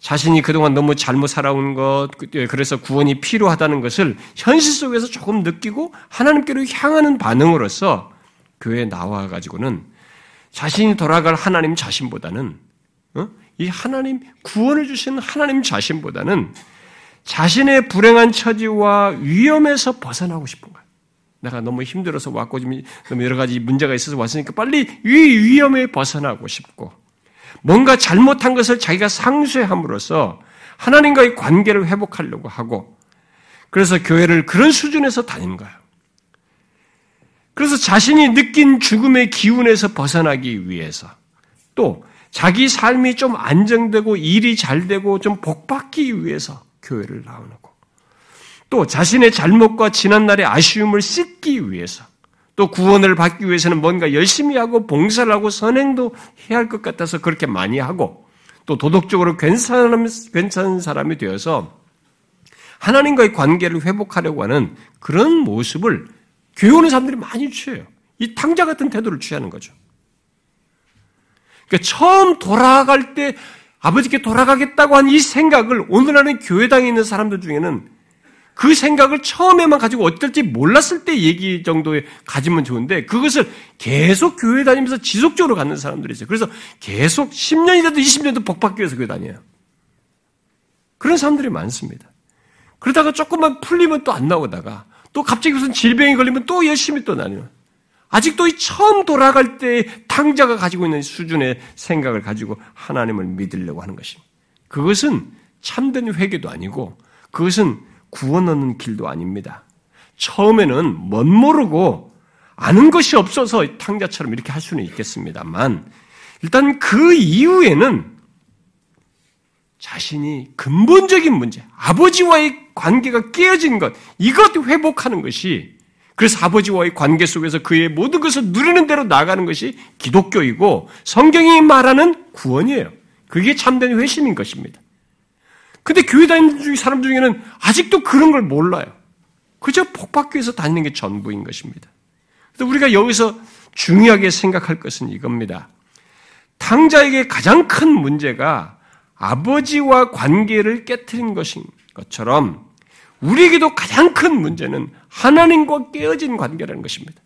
자신이 그동안 너무 잘못 살아온 것, 그래서 구원이 필요하다는 것을 현실 속에서 조금 느끼고 하나님께로 향하는 반응으로서 교회에 나와가지고는 자신이 돌아갈 하나님 자신보다는, 어? 이 하나님, 구원을 주신 하나님 자신보다는 자신의 불행한 처지와 위험에서 벗어나고 싶은 거예요. 내가 너무 힘들어서 왔고, 너무 여러 가지 문제가 있어서 왔으니까 빨리 이 위험에 벗어나고 싶고, 뭔가 잘못한 것을 자기가 상쇄함으로써 하나님과의 관계를 회복하려고 하고, 그래서 교회를 그런 수준에서 다니는 거예요. 그래서 자신이 느낀 죽음의 기운에서 벗어나기 위해서 또 자기 삶이 좀 안정되고 일이 잘 되고 좀 복받기 위해서 교회를 나오고 또 자신의 잘못과 지난날의 아쉬움을 씻기 위해서 또 구원을 받기 위해서는 뭔가 열심히 하고 봉사를 하고 선행도 해야 할 것 같아서 그렇게 많이 하고 또 도덕적으로 괜찮은, 괜찮은 사람이 되어서 하나님과의 관계를 회복하려고 하는 그런 모습을 교회 오는 사람들이 많이 취해요. 이 탕자 같은 태도를 취하는 거죠. 그러니까 처음 돌아갈 때 아버지께 돌아가겠다고 한 이 생각을 오늘날의 교회당에 있는 사람들 중에는 그 생각을 처음에만 가지고 어떨지 몰랐을 때 얘기 정도에 가지면 좋은데 그것을 계속 교회 다니면서 지속적으로 갖는 사람들이 있어요. 그래서 계속 10년이 돼도 20년도 복받기 위해서 교회 다녀요. 그런 사람들이 많습니다. 그러다가 조금만 풀리면 또 안 나오다가 또 갑자기 무슨 질병이 걸리면 또 열심히 또 다녀요. 아직도 이 처음 돌아갈 때 탕자가 가지고 있는 수준의 생각을 가지고 하나님을 믿으려고 하는 것입니다. 그것은 참된 회개도 아니고 그것은 구원 얻는 길도 아닙니다. 처음에는 멋 모르고 아는 것이 없어서 탕자처럼 이렇게 할 수는 있겠습니다만 일단 그 이후에는 자신이 근본적인 문제, 아버지와의 관계가 깨어진 것, 이것 회복하는 것이 그래서 아버지와의 관계 속에서 그의 모든 것을 누리는 대로 나가는 것이 기독교이고 성경이 말하는 구원이에요. 그게 참된 회심인 것입니다. 근데 교회 다니는 사람 중에는 아직도 그런 걸 몰라요. 그저 위해서 다니는 게 전부인 것입니다. 그래서 우리가 여기서 중요하게 생각할 것은 이겁니다. 탕자에게 가장 큰 문제가 아버지와 관계를 깨뜨린 것인 것처럼 우리에게도 가장 큰 문제는 하나님과 깨어진 관계라는 것입니다.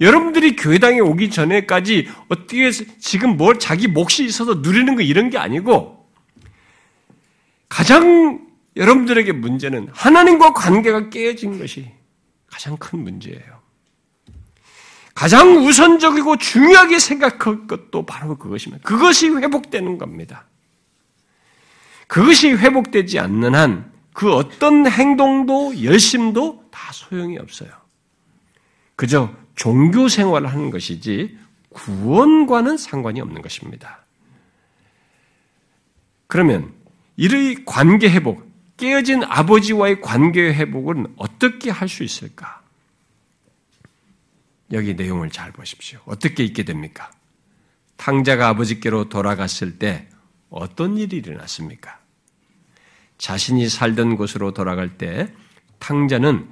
여러분들이 교회당에 오기 전에까지 어떻게 지금 뭘 자기 몫이 있어서 누리는 거 이런 게 아니고 가장 여러분들에게 문제는 하나님과 관계가 깨어진 것이 가장 큰 문제예요. 가장 우선적이고 중요하게 생각할 것도 바로 그것입니다. 그것이 회복되는 겁니다. 그것이 회복되지 않는 한 그 어떤 행동도 열심도 다 소용이 없어요. 그저 종교 생활을 하는 것이지 구원과는 상관이 없는 것입니다. 그러면 이의 관계 회복, 깨어진 아버지와의 관계 회복은 어떻게 할 수 있을까? 여기 내용을 잘 보십시오. 어떻게 있게 됩니까? 탕자가 아버지께로 돌아갔을 때 어떤 일이 일어났습니까? 자신이 살던 곳으로 돌아갈 때 탕자는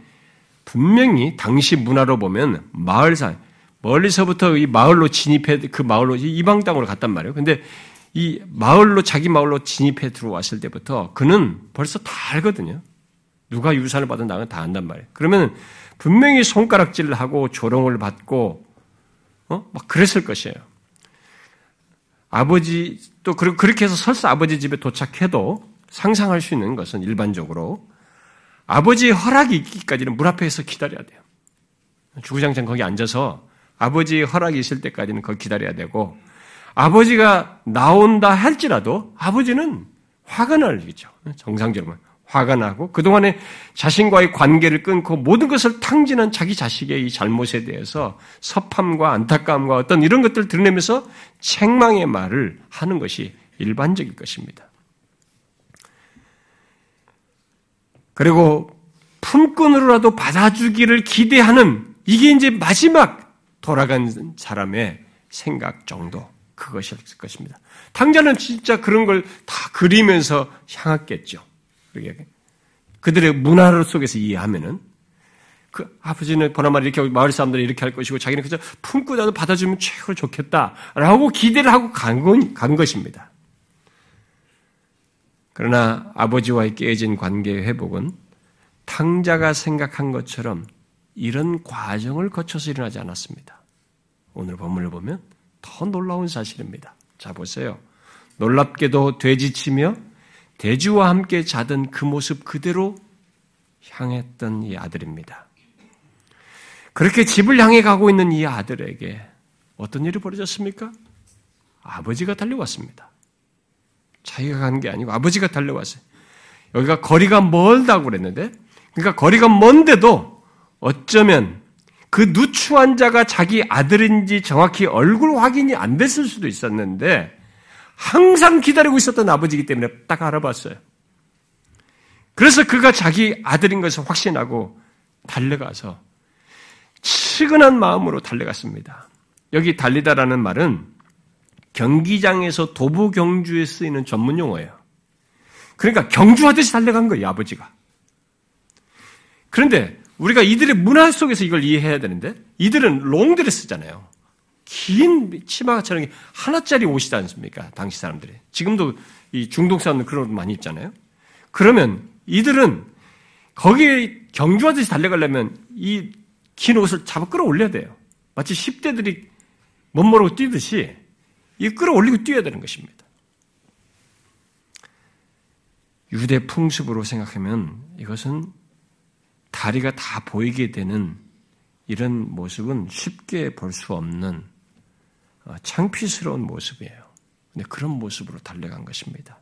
분명히 당시 문화로 보면 마을사 멀리서부터 이 마을로 진입해 그 마을로 이방 땅으로 갔단 말이에요. 근데 이 마을로 자기 마을로 진입해 들어왔을 때부터 그는 벌써 다 알거든요. 누가 유산을 받은 나는 다 안단 말이에요. 그러면 분명히 손가락질을 하고 조롱을 받고 어? 막 그랬을 것이에요. 아버지 또 그렇게 해서 설사 아버지 집에 도착해도 상상할 수 있는 것은 일반적으로 아버지의 허락이 있기까지는 문 앞에서 기다려야 돼요. 주구장창 거기 앉아서 아버지의 허락이 있을 때까지는 거기 기다려야 되고 아버지가 나온다 할지라도 아버지는 화가 날겠죠. 정상적으로 화가 나고 그동안에 자신과의 관계를 끊고 모든 것을 탕진한 자기 자식의 이 잘못에 대해서 섭함과 안타까움과 어떤 이런 것들을 드러내면서 책망의 말을 하는 것이 일반적일 것입니다. 그리고 품꾼으로라도 받아주기를 기대하는 이게 이제 마지막 돌아간 사람의 생각 정도 그것이었을 것입니다. 탕자는 진짜 그런 걸 다 그리면서 향했겠죠. 그들의 문화 속에서 이해하면은 그 아버지는 보나마나 이렇게 마을 사람들이 이렇게 할 것이고 자기는 그저 품고 나도 받아주면 최고로 좋겠다라고 기대를 하고 간, 건, 간 것입니다. 그러나 아버지와의 깨진 관계의 회복은 탕자가 생각한 것처럼 이런 과정을 거쳐서 일어나지 않았습니다. 오늘 본문을 보면 더 놀라운 사실입니다. 자, 보세요. 놀랍게도 돼지치며 돼지와 함께 자던 그 모습 그대로 향했던 이 아들입니다. 그렇게 집을 향해 가고 있는 이 아들에게 어떤 일이 벌어졌습니까? 아버지가 달려왔습니다. 자기가 간 게 아니고 아버지가 달려왔어요. 여기가 거리가 멀다고 그랬는데, 그러니까 거리가 먼데도 어쩌면 그 누추한 자가 자기 아들인지 정확히 얼굴 확인이 안 됐을 수도 있었는데, 항상 기다리고 있었던 아버지이기 때문에 딱 알아봤어요. 그래서 그가 자기 아들인 것을 확신하고 달려가서 측은한 마음으로 달려갔습니다. 여기 달리다라는 말은 경기장에서 도부 경주에 쓰이는 전문 용어예요. 그러니까 경주하듯이 달려간 거예요, 아버지가. 그런데 우리가 이들의 문화 속에서 이걸 이해해야 되는데 이들은 롱드레스잖아요. 긴 치마처럼 하나짜리 옷이지 않습니까? 당시 사람들이. 지금도 이 중동 사람들 그런 옷 많이 입잖아요. 그러면 이들은 거기에 경주하듯이 달려가려면 이 긴 옷을 잡아 끌어올려야 돼요. 마치 10대들이 멋모르고 뛰듯이 이 끌어올리고 뛰어야 되는 것입니다. 유대 풍습으로 생각하면 이것은 다리가 다 보이게 되는 이런 모습은 쉽게 볼 수 없는 어, 창피스러운 모습이에요. 근데 그런 모습으로 달려간 것입니다.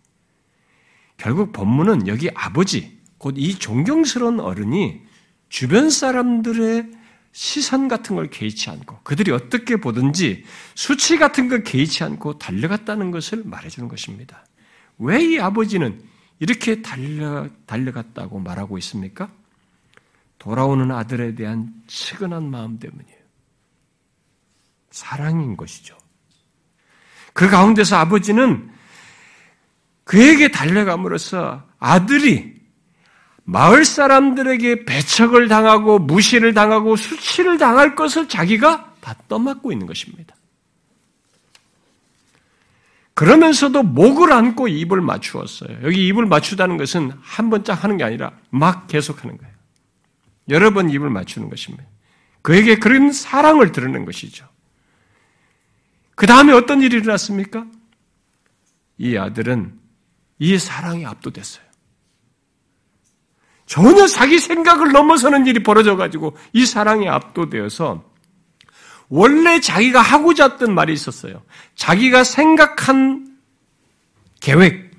결국 본문은 여기 아버지, 곧 이 존경스러운 어른이 주변 사람들의 시선 같은 걸 개의치 않고 그들이 어떻게 보든지 수치 같은 걸 개의치 않고 달려갔다는 것을 말해주는 것입니다. 왜 이 아버지는 이렇게 달려, 달려갔다고 말하고 있습니까? 돌아오는 아들에 대한 측은한 마음 때문이에요. 사랑인 것이죠. 그 가운데서 아버지는 그에게 달려감으로써 아들이 마을 사람들에게 배척을 당하고 무시를 당하고 수치를 당할 것을 자기가 다 떠맡고 있는 것입니다. 그러면서도 목을 안고 입을 맞추었어요. 여기 입을 맞추다는 것은 한 번짝 하는 게 아니라 막 계속하는 거예요. 여러 번 입을 맞추는 것입니다. 그에게 그런 사랑을 드러낸 것이죠. 그 다음에 어떤 일이 일어났습니까? 이 아들은 이 사랑에 압도됐어요. 전혀 자기 생각을 넘어서는 일이 벌어져가지고 이 사랑에 압도되어서 원래 자기가 하고자 했던 말이 있었어요. 자기가 생각한 계획,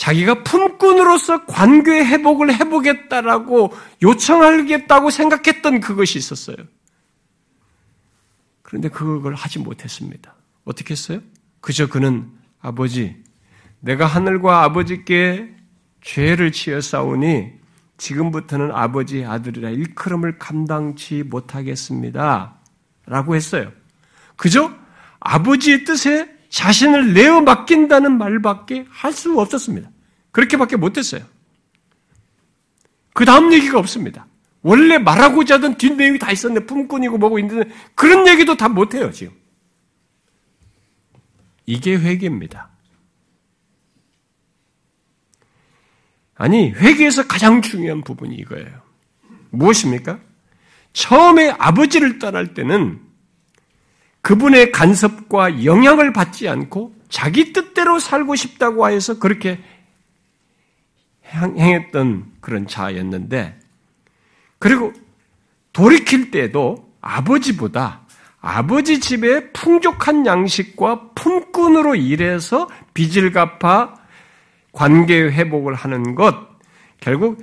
자기가 품꾼으로서 관계 회복을 해보겠다라고 요청하겠다고 생각했던 그것이 있었어요. 그런데 그걸 하지 못했습니다. 어떻게 했어요? 그저 그는 아버지, 내가 하늘과 아버지께 죄를 지어 싸우니 지금부터는 아버지 아들이라 일컬음을 감당치 못하겠습니다. 라고 했어요. 그저 아버지의 뜻에 자신을 내어 맡긴다는 말밖에 할 수 없었습니다. 그렇게밖에 못했어요. 그 다음 얘기가 없습니다. 원래 말하고자 하던 뒷내용이 다 있었는데 품꾼이고 뭐고 있는데 그런 얘기도 다 못해요, 지금. 이게 회개입니다. 아니, 회개에서 가장 중요한 부분이 이거예요. 무엇입니까? 처음에 아버지를 떠날 때는 그분의 간섭과 영향을 받지 않고 자기 뜻대로 살고 싶다고 하여서 그렇게 행했던 그런 자였는데, 그리고 돌이킬 때도 아버지보다 아버지 집에 풍족한 양식과 품꾼으로 일해서 빚을 갚아 관계 회복을 하는 것, 결국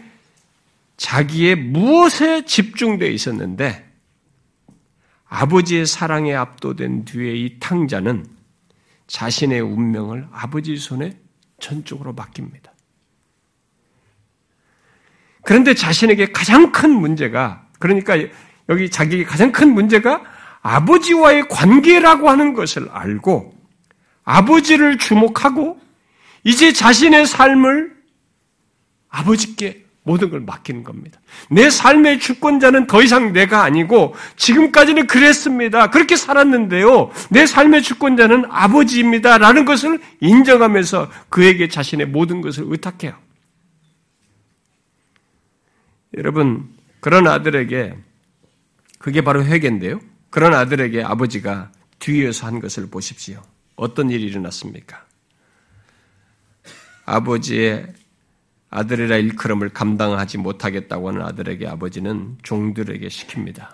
자기의 무엇에 집중되어 있었는데, 아버지의 사랑에 압도된 뒤에 이 탕자는 자신의 운명을 아버지 손에 전적으로 맡깁니다. 그런데 자신에게 가장 큰 문제가, 그러니까 여기 자기에게 가장 큰 문제가 아버지와의 관계라고 하는 것을 알고 아버지를 주목하고 이제 자신의 삶을 아버지께 모든 걸 맡기는 겁니다. 내 삶의 주권자는 더 이상 내가 아니고 지금까지는 그랬습니다. 그렇게 살았는데요. 내 삶의 주권자는 아버지입니다. 라는 것을 인정하면서 그에게 자신의 모든 것을 의탁해요. 여러분, 그런 아들에게 그게 바로 회개인데요. 그런 아들에게 아버지가 뒤에서 한 것을 보십시오. 어떤 일이 일어났습니까? 아버지의 아들이라 일컬음을 감당하지 못하겠다고 하는 아들에게 아버지는 종들에게 시킵니다.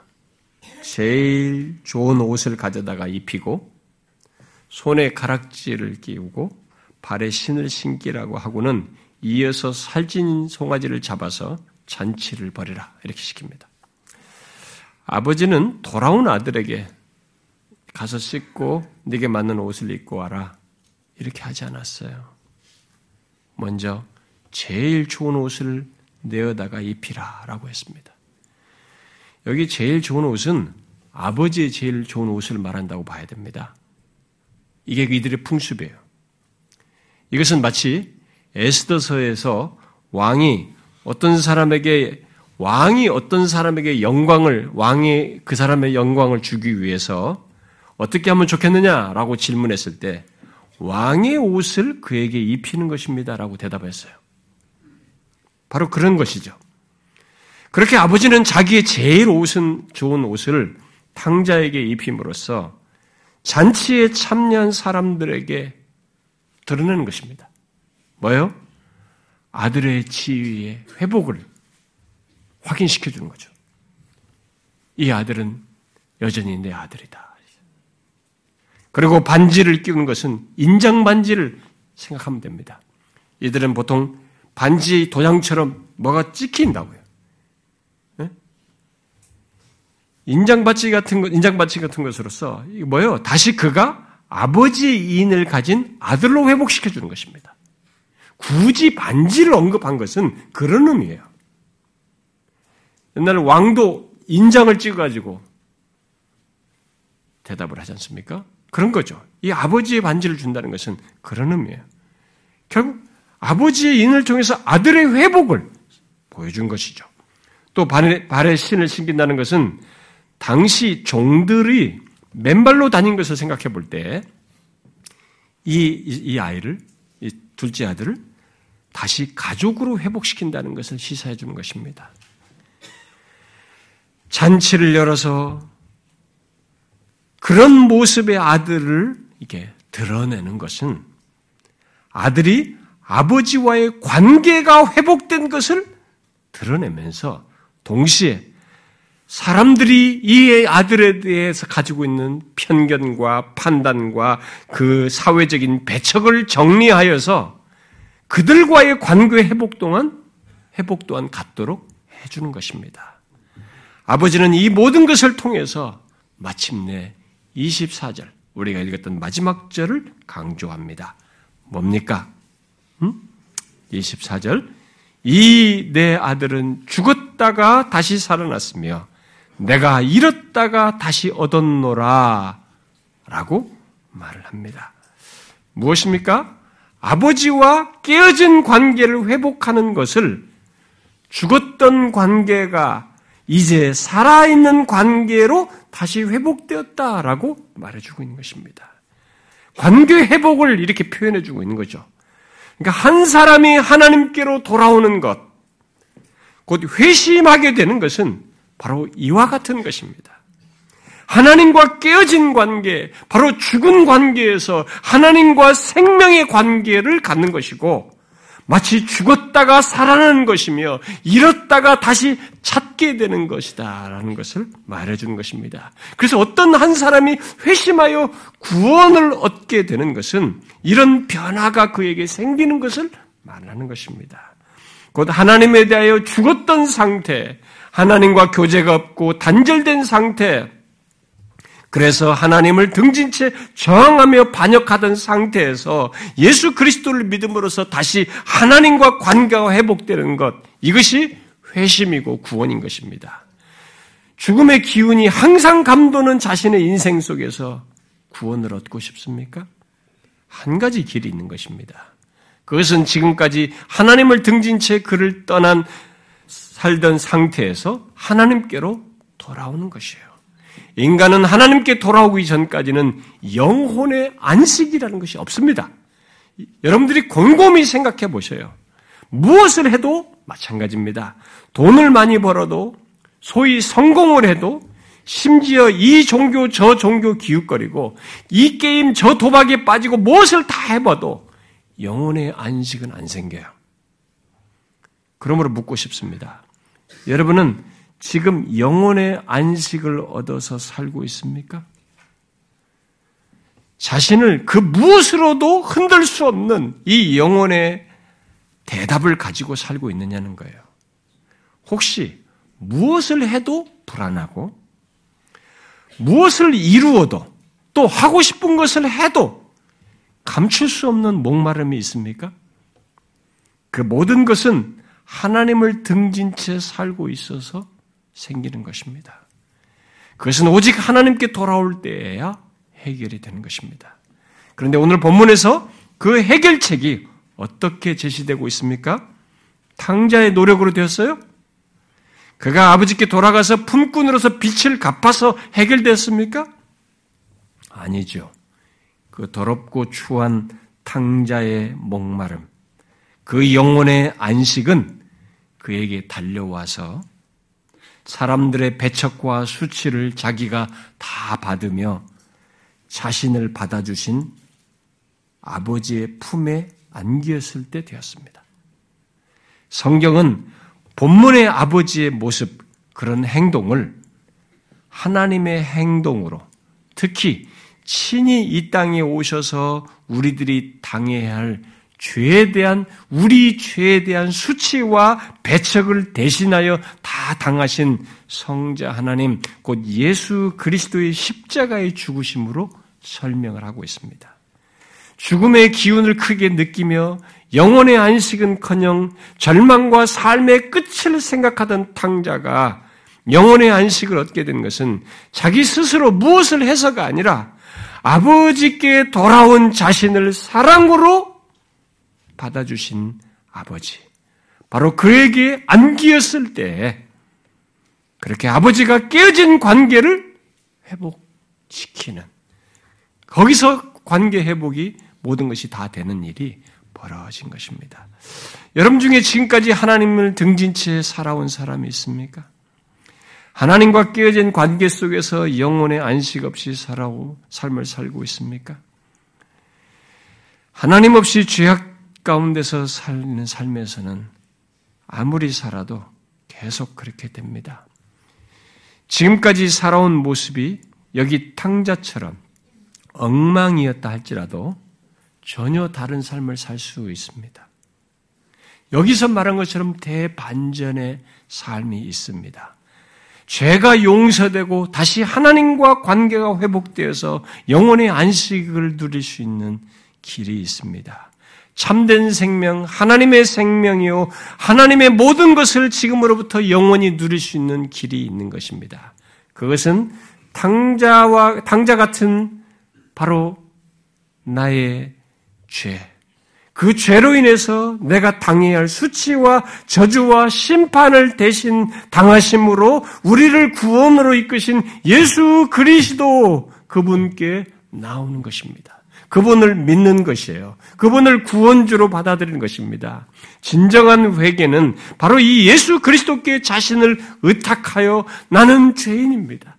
제일 좋은 옷을 가져다가 입히고 손에 가락지를 끼우고 발에 신을 신기라고 하고는 이어서 살찐 송아지를 잡아서 잔치를 벌이라 이렇게 시킵니다. 아버지는 돌아온 아들에게 가서 씻고 네게 맞는 옷을 입고 와라 이렇게 하지 않았어요. 먼저 제일 좋은 옷을 내어다가 입히라 라고 했습니다. 여기 제일 좋은 옷은 아버지의 제일 좋은 옷을 말한다고 봐야 됩니다. 이게 이들의 풍습이에요. 이것은 마치 에스더서에서 왕이 어떤 사람에게 왕이 어떤 사람에게 영광을 왕이 그 사람의 영광을 주기 위해서 어떻게 하면 좋겠느냐라고 질문했을 때 왕의 옷을 그에게 입히는 것입니다라고 대답했어요. 바로 그런 것이죠. 그렇게 아버지는 자기의 제일 옷은 좋은 옷을 탕자에게 입힘으로써 잔치에 참여한 사람들에게 드러내는 것입니다. 뭐요? 아들의 지위의 회복을 확인시켜 주는 거죠. 이 아들은 여전히 내 아들이다. 그리고 반지를 끼우는 것은 인장 반지를 생각하면 됩니다. 이들은 보통 반지 도장처럼 뭐가 찍힌다고요. 네? 인장받치 같은 것, 인장받치 같은 것으로서 이게 뭐예요? 다시 그가 아버지의 인을 가진 아들로 회복시켜 주는 것입니다. 굳이 반지를 언급한 것은 그런 의미예요. 옛날 왕도 인장을 찍어가지고 대답을 하지 않습니까? 그런 거죠. 이 아버지의 반지를 준다는 것은 그런 의미예요. 결국 아버지의 인을 통해서 아들의 회복을 보여준 것이죠. 또 발에, 발에 신을 신긴다는 것은 당시 종들이 맨발로 다닌 것을 생각해 볼 때, 이, 이, 아이를, 이 둘째 아들을 다시 가족으로 회복시킨다는 것을 시사해 주는 것입니다. 잔치를 열어서 그런 모습의 아들을 이게 드러내는 것은 아들이 아버지와의 관계가 회복된 것을 드러내면서 동시에 사람들이 이 아들에 대해서 가지고 있는 편견과 판단과 그 사회적인 배척을 정리하여서 그들과의 관계 회복 동안 회복 또한 갖도록 해주는 것입니다. 아버지는 이 모든 것을 통해서 마침내 24절, 우리가 읽었던 마지막 절을 강조합니다. 뭡니까? 24절. 이 내 아들은 죽었다가 다시 살아났으며 내가 잃었다가 다시 얻었노라. 라고 말을 합니다. 무엇입니까? 아버지와 깨어진 관계를 회복하는 것을 죽었던 관계가 이제 살아있는 관계로 다시 회복되었다라고 말해주고 있는 것입니다. 관계 회복을 이렇게 표현해주고 있는 거죠. 그러니까 한 사람이 하나님께로 돌아오는 것, 곧 회심하게 되는 것은 바로 이와 같은 것입니다. 하나님과 깨어진 관계, 바로 죽은 관계에서 하나님과 생명의 관계를 갖는 것이고, 마치 죽었다가 살아나는 것이며, 잃었다가 다시 찾게 되는 것이다. 라는 것을 말해주는 것입니다. 그래서 어떤 한 사람이 회심하여 구원을 얻게 되는 것은 이런 변화가 그에게 생기는 것을 말하는 것입니다. 곧 하나님에 대하여 죽었던 상태, 하나님과 교제가 없고 단절된 상태, 그래서 하나님을 등진 채 저항하며 반역하던 상태에서 예수 그리스도를 믿음으로써 다시 하나님과 관계가 회복되는 것, 이것이 회심이고 구원인 것입니다. 죽음의 기운이 항상 감도는 자신의 인생 속에서 구원을 얻고 싶습니까? 한 가지 길이 있는 것입니다. 그것은 지금까지 하나님을 등진 채 그를 떠난 살던 상태에서 하나님께로 돌아오는 것이에요. 인간은 하나님께 돌아오기 전까지는 영혼의 안식이라는 것이 없습니다. 여러분들이 곰곰이 생각해 보셔요. 무엇을 해도 마찬가지입니다. 돈을 많이 벌어도 소위 성공을 해도 심지어 이 종교 저 종교 기웃거리고 이 게임 저 도박에 빠지고 무엇을 다 해봐도 영혼의 안식은 안 생겨요. 그러므로 묻고 싶습니다. 여러분은 지금 영혼의 안식을 얻어서 살고 있습니까? 자신을 그 무엇으로도 흔들 수 없는 이 영혼의 대답을 가지고 살고 있느냐는 거예요. 혹시 무엇을 해도 불안하고 무엇을 이루어도 또 하고 싶은 것을 해도 감출 수 없는 목마름이 있습니까? 그 모든 것은 하나님을 등진 채 살고 있어서 생기는 것입니다. 그것은 오직 하나님께 돌아올 때에야 해결이 되는 것입니다. 그런데 오늘 본문에서 그 해결책이 어떻게 제시되고 있습니까? 탕자의 노력으로 되었어요? 그가 아버지께 돌아가서 품꾼으로서 빛을 갚아서 해결됐습니까? 아니죠. 그 더럽고 추한 탕자의 목마름, 그 영혼의 안식은 그에게 달려와서 사람들의 배척과 수치를 자기가 다 받으며 자신을 받아주신 아버지의 품에 안기었을 때 되었습니다. 성경은 본문의 아버지의 모습, 그런 행동을 하나님의 행동으로 특히 친히 이 땅에 오셔서 우리들이 당해야 할 죄에 대한 우리 죄에 대한 수치와 배척을 대신하여 다 당하신 성자 하나님 곧 예수 그리스도의 십자가의 죽으심으로 설명을 하고 있습니다. 죽음의 기운을 크게 느끼며 영혼의 안식은커녕 절망과 삶의 끝을 생각하던 탕자가 영혼의 안식을 얻게 된 것은 자기 스스로 무엇을 해서가 아니라 아버지께 돌아온 자신을 사랑으로 받아주신 아버지. 바로 그에게 안기었을 때 그렇게 아버지가 깨어진 관계를 회복시키는 거기서 관계 회복이 모든 것이 다 되는 일이 벌어진 것입니다. 여러분 중에 지금까지 하나님을 등진 채 살아온 사람이 있습니까? 하나님과 깨어진 관계 속에서 영혼의 안식 없이 살아오 삶을 살고 있습니까? 하나님 없이 죄악 가운데서 살는 삶에서는 아무리 살아도 계속 그렇게 됩니다. 지금까지 살아온 모습이 여기 탕자처럼 엉망이었다 할지라도 전혀 다른 삶을 살 수 있습니다. 여기서 말한 것처럼 대반전의 삶이 있습니다. 죄가 용서되고 다시 하나님과 관계가 회복되어서 영혼의 안식을 누릴 수 있는 길이 있습니다. 참된 생명, 하나님의 생명이요, 하나님의 모든 것을 지금으로부터 영원히 누릴 수 있는 길이 있는 것입니다. 그것은 탕자와, 탕자 같은 바로 나의 죄. 그 죄로 인해서 내가 당해야 할 수치와 저주와 심판을 대신 당하심으로 우리를 구원으로 이끄신 예수 그리스도 그분께 나오는 것입니다. 그분을 믿는 것이에요. 그분을 구원주로 받아들이는 것입니다. 진정한 회개는 바로 이 예수 그리스도께 자신을 의탁하여 나는 죄인입니다.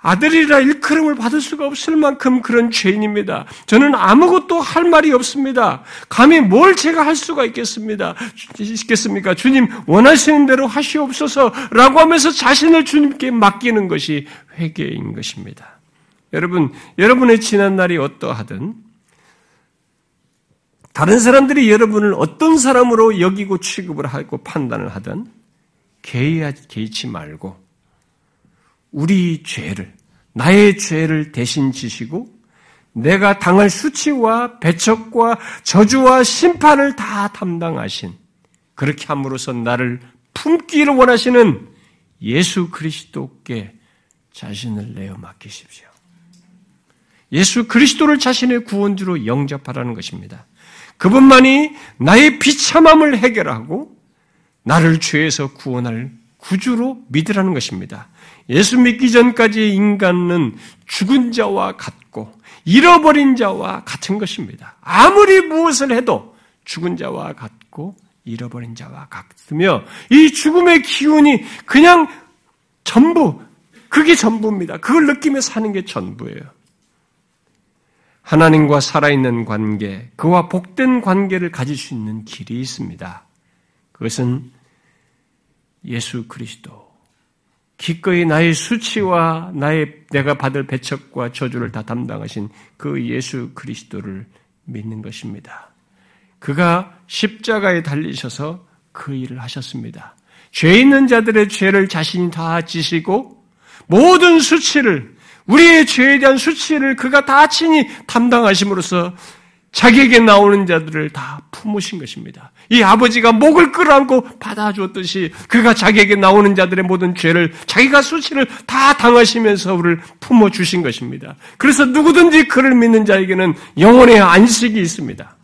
아들이라 일컬음을 받을 수가 없을 만큼 그런 죄인입니다. 저는 아무것도 할 말이 없습니다. 감히 뭘 제가 할 수가 있겠습니다. 있겠습니까? 주님 원하시는 대로 하시옵소서라고 하면서 자신을 주님께 맡기는 것이 회개인 것입니다. 여러분, 여러분의 지난 날이 어떠하든 다른 사람들이 여러분을 어떤 사람으로 여기고 취급을 하고 판단을 하든 개의치 말고 우리 죄를, 나의 죄를 대신 지시고 내가 당할 수치와 배척과 저주와 심판을 다 담당하신 그렇게 함으로써 나를 품기를 원하시는 예수 그리스도께 자신을 내어 맡기십시오. 예수 그리스도를 자신의 구원주로 영접하라는 것입니다. 그분만이 나의 비참함을 해결하고 나를 죄에서 구원할 구주로 믿으라는 것입니다. 예수 믿기 전까지의 인간은 죽은 자와 같고 잃어버린 자와 같은 것입니다. 아무리 무엇을 해도 죽은 자와 같고 잃어버린 자와 같으며 이 죽음의 기운이 그냥 전부 그게 전부입니다. 그걸 느끼며 사는 게 전부예요. 하나님과 살아있는 관계, 그와 복된 관계를 가질 수 있는 길이 있습니다. 그것은 예수 그리스도. 기꺼이 나의 수치와 나의 내가 받을 배척과 저주를 다 담당하신 그 예수 그리스도를 믿는 것입니다. 그가 십자가에 달리셔서 그 일을 하셨습니다. 죄 있는 자들의 죄를 자신이 다 지시고 모든 수치를 우리의 죄에 대한 수치를 그가 다 친히 담당하심으로써 자기에게 나오는 자들을 다 품으신 것입니다. 이 아버지가 목을 끌어안고 받아주었듯이 그가 자기에게 나오는 자들의 모든 죄를 자기가 수치를 다 당하시면서 우리를 품어주신 것입니다. 그래서 누구든지 그를 믿는 자에게는 영혼의 안식이 있습니다.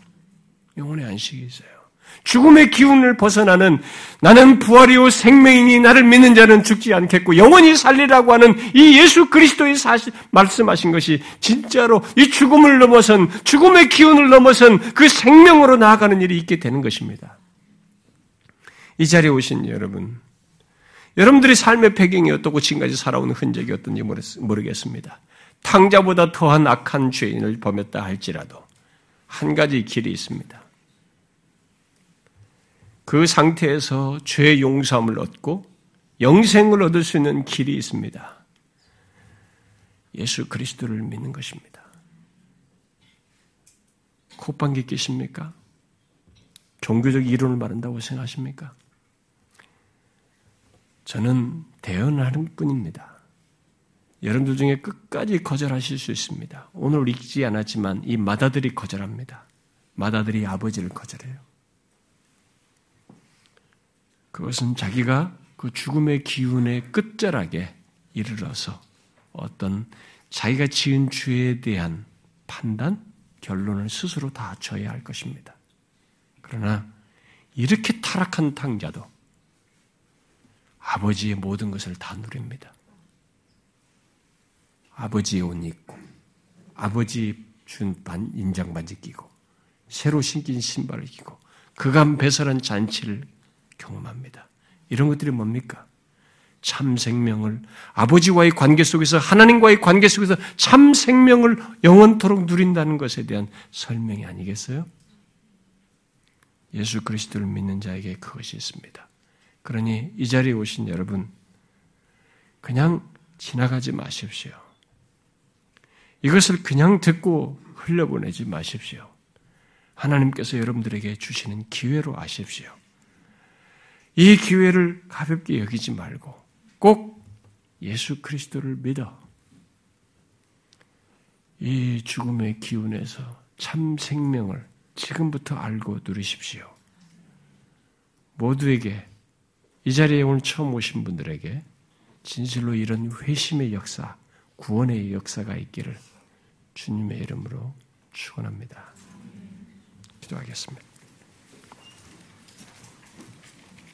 영혼의 안식이 있어요. 죽음의 기운을 벗어나는 나는 부활이요 생명이니 나를 믿는 자는 죽지 않겠고 영원히 살리라고 하는 이 예수 그리스도의 사실 말씀하신 것이 진짜로 이 죽음을 넘어선 죽음의 기운을 넘어선 그 생명으로 나아가는 일이 있게 되는 것입니다. 이 자리에 오신 여러분, 여러분들이 삶의 배경이 어떻고 지금까지 살아온 흔적이 어떤지 모르겠습니다. 탕자보다 더한 악한 죄인을 범했다 할지라도 한 가지 길이 있습니다. 그 상태에서 죄 용서함을 얻고 영생을 얻을 수 있는 길이 있습니다. 예수 그리스도를 믿는 것입니다. 콧방귀 끼십니까? 종교적 이론을 말한다고 생각하십니까? 저는 대언하는 뿐입니다. 여러분들 중에 끝까지 거절하실 수 있습니다. 오늘 읽지 않았지만 이 마다들이 거절합니다. 마다들이 아버지를 거절해요. 그것은 자기가 그 죽음의 기운의 끝자락에 이르러서 어떤 자기가 지은 죄에 대한 판단, 결론을 스스로 다 져야 할 것입니다. 그러나 이렇게 타락한 탕자도 아버지의 모든 것을 다 누립니다. 아버지의 옷 입고, 아버지 준 반, 인장 반지 끼고, 새로 신긴 신발을 끼고, 그간 배설한 잔치를 경험합니다. 이런 것들이 뭡니까? 참 생명을 아버지와의 관계 속에서 하나님과의 관계 속에서 참 생명을 영원토록 누린다는 것에 대한 설명이 아니겠어요? 예수 그리스도를 믿는 자에게 그것이 있습니다. 그러니 이 자리에 오신 여러분 그냥 지나가지 마십시오. 이것을 그냥 듣고 흘려보내지 마십시오. 하나님께서 여러분들에게 주시는 기회로 아십시오. 이 기회를 가볍게 여기지 말고 꼭 예수 그리스도를 믿어. 이 죽음의 기운에서 참 생명을 지금부터 알고 누리십시오. 모두에게 이 자리에 오늘 처음 오신 분들에게 진실로 이런 회심의 역사, 구원의 역사가 있기를 주님의 이름으로 축원합니다. 기도하겠습니다.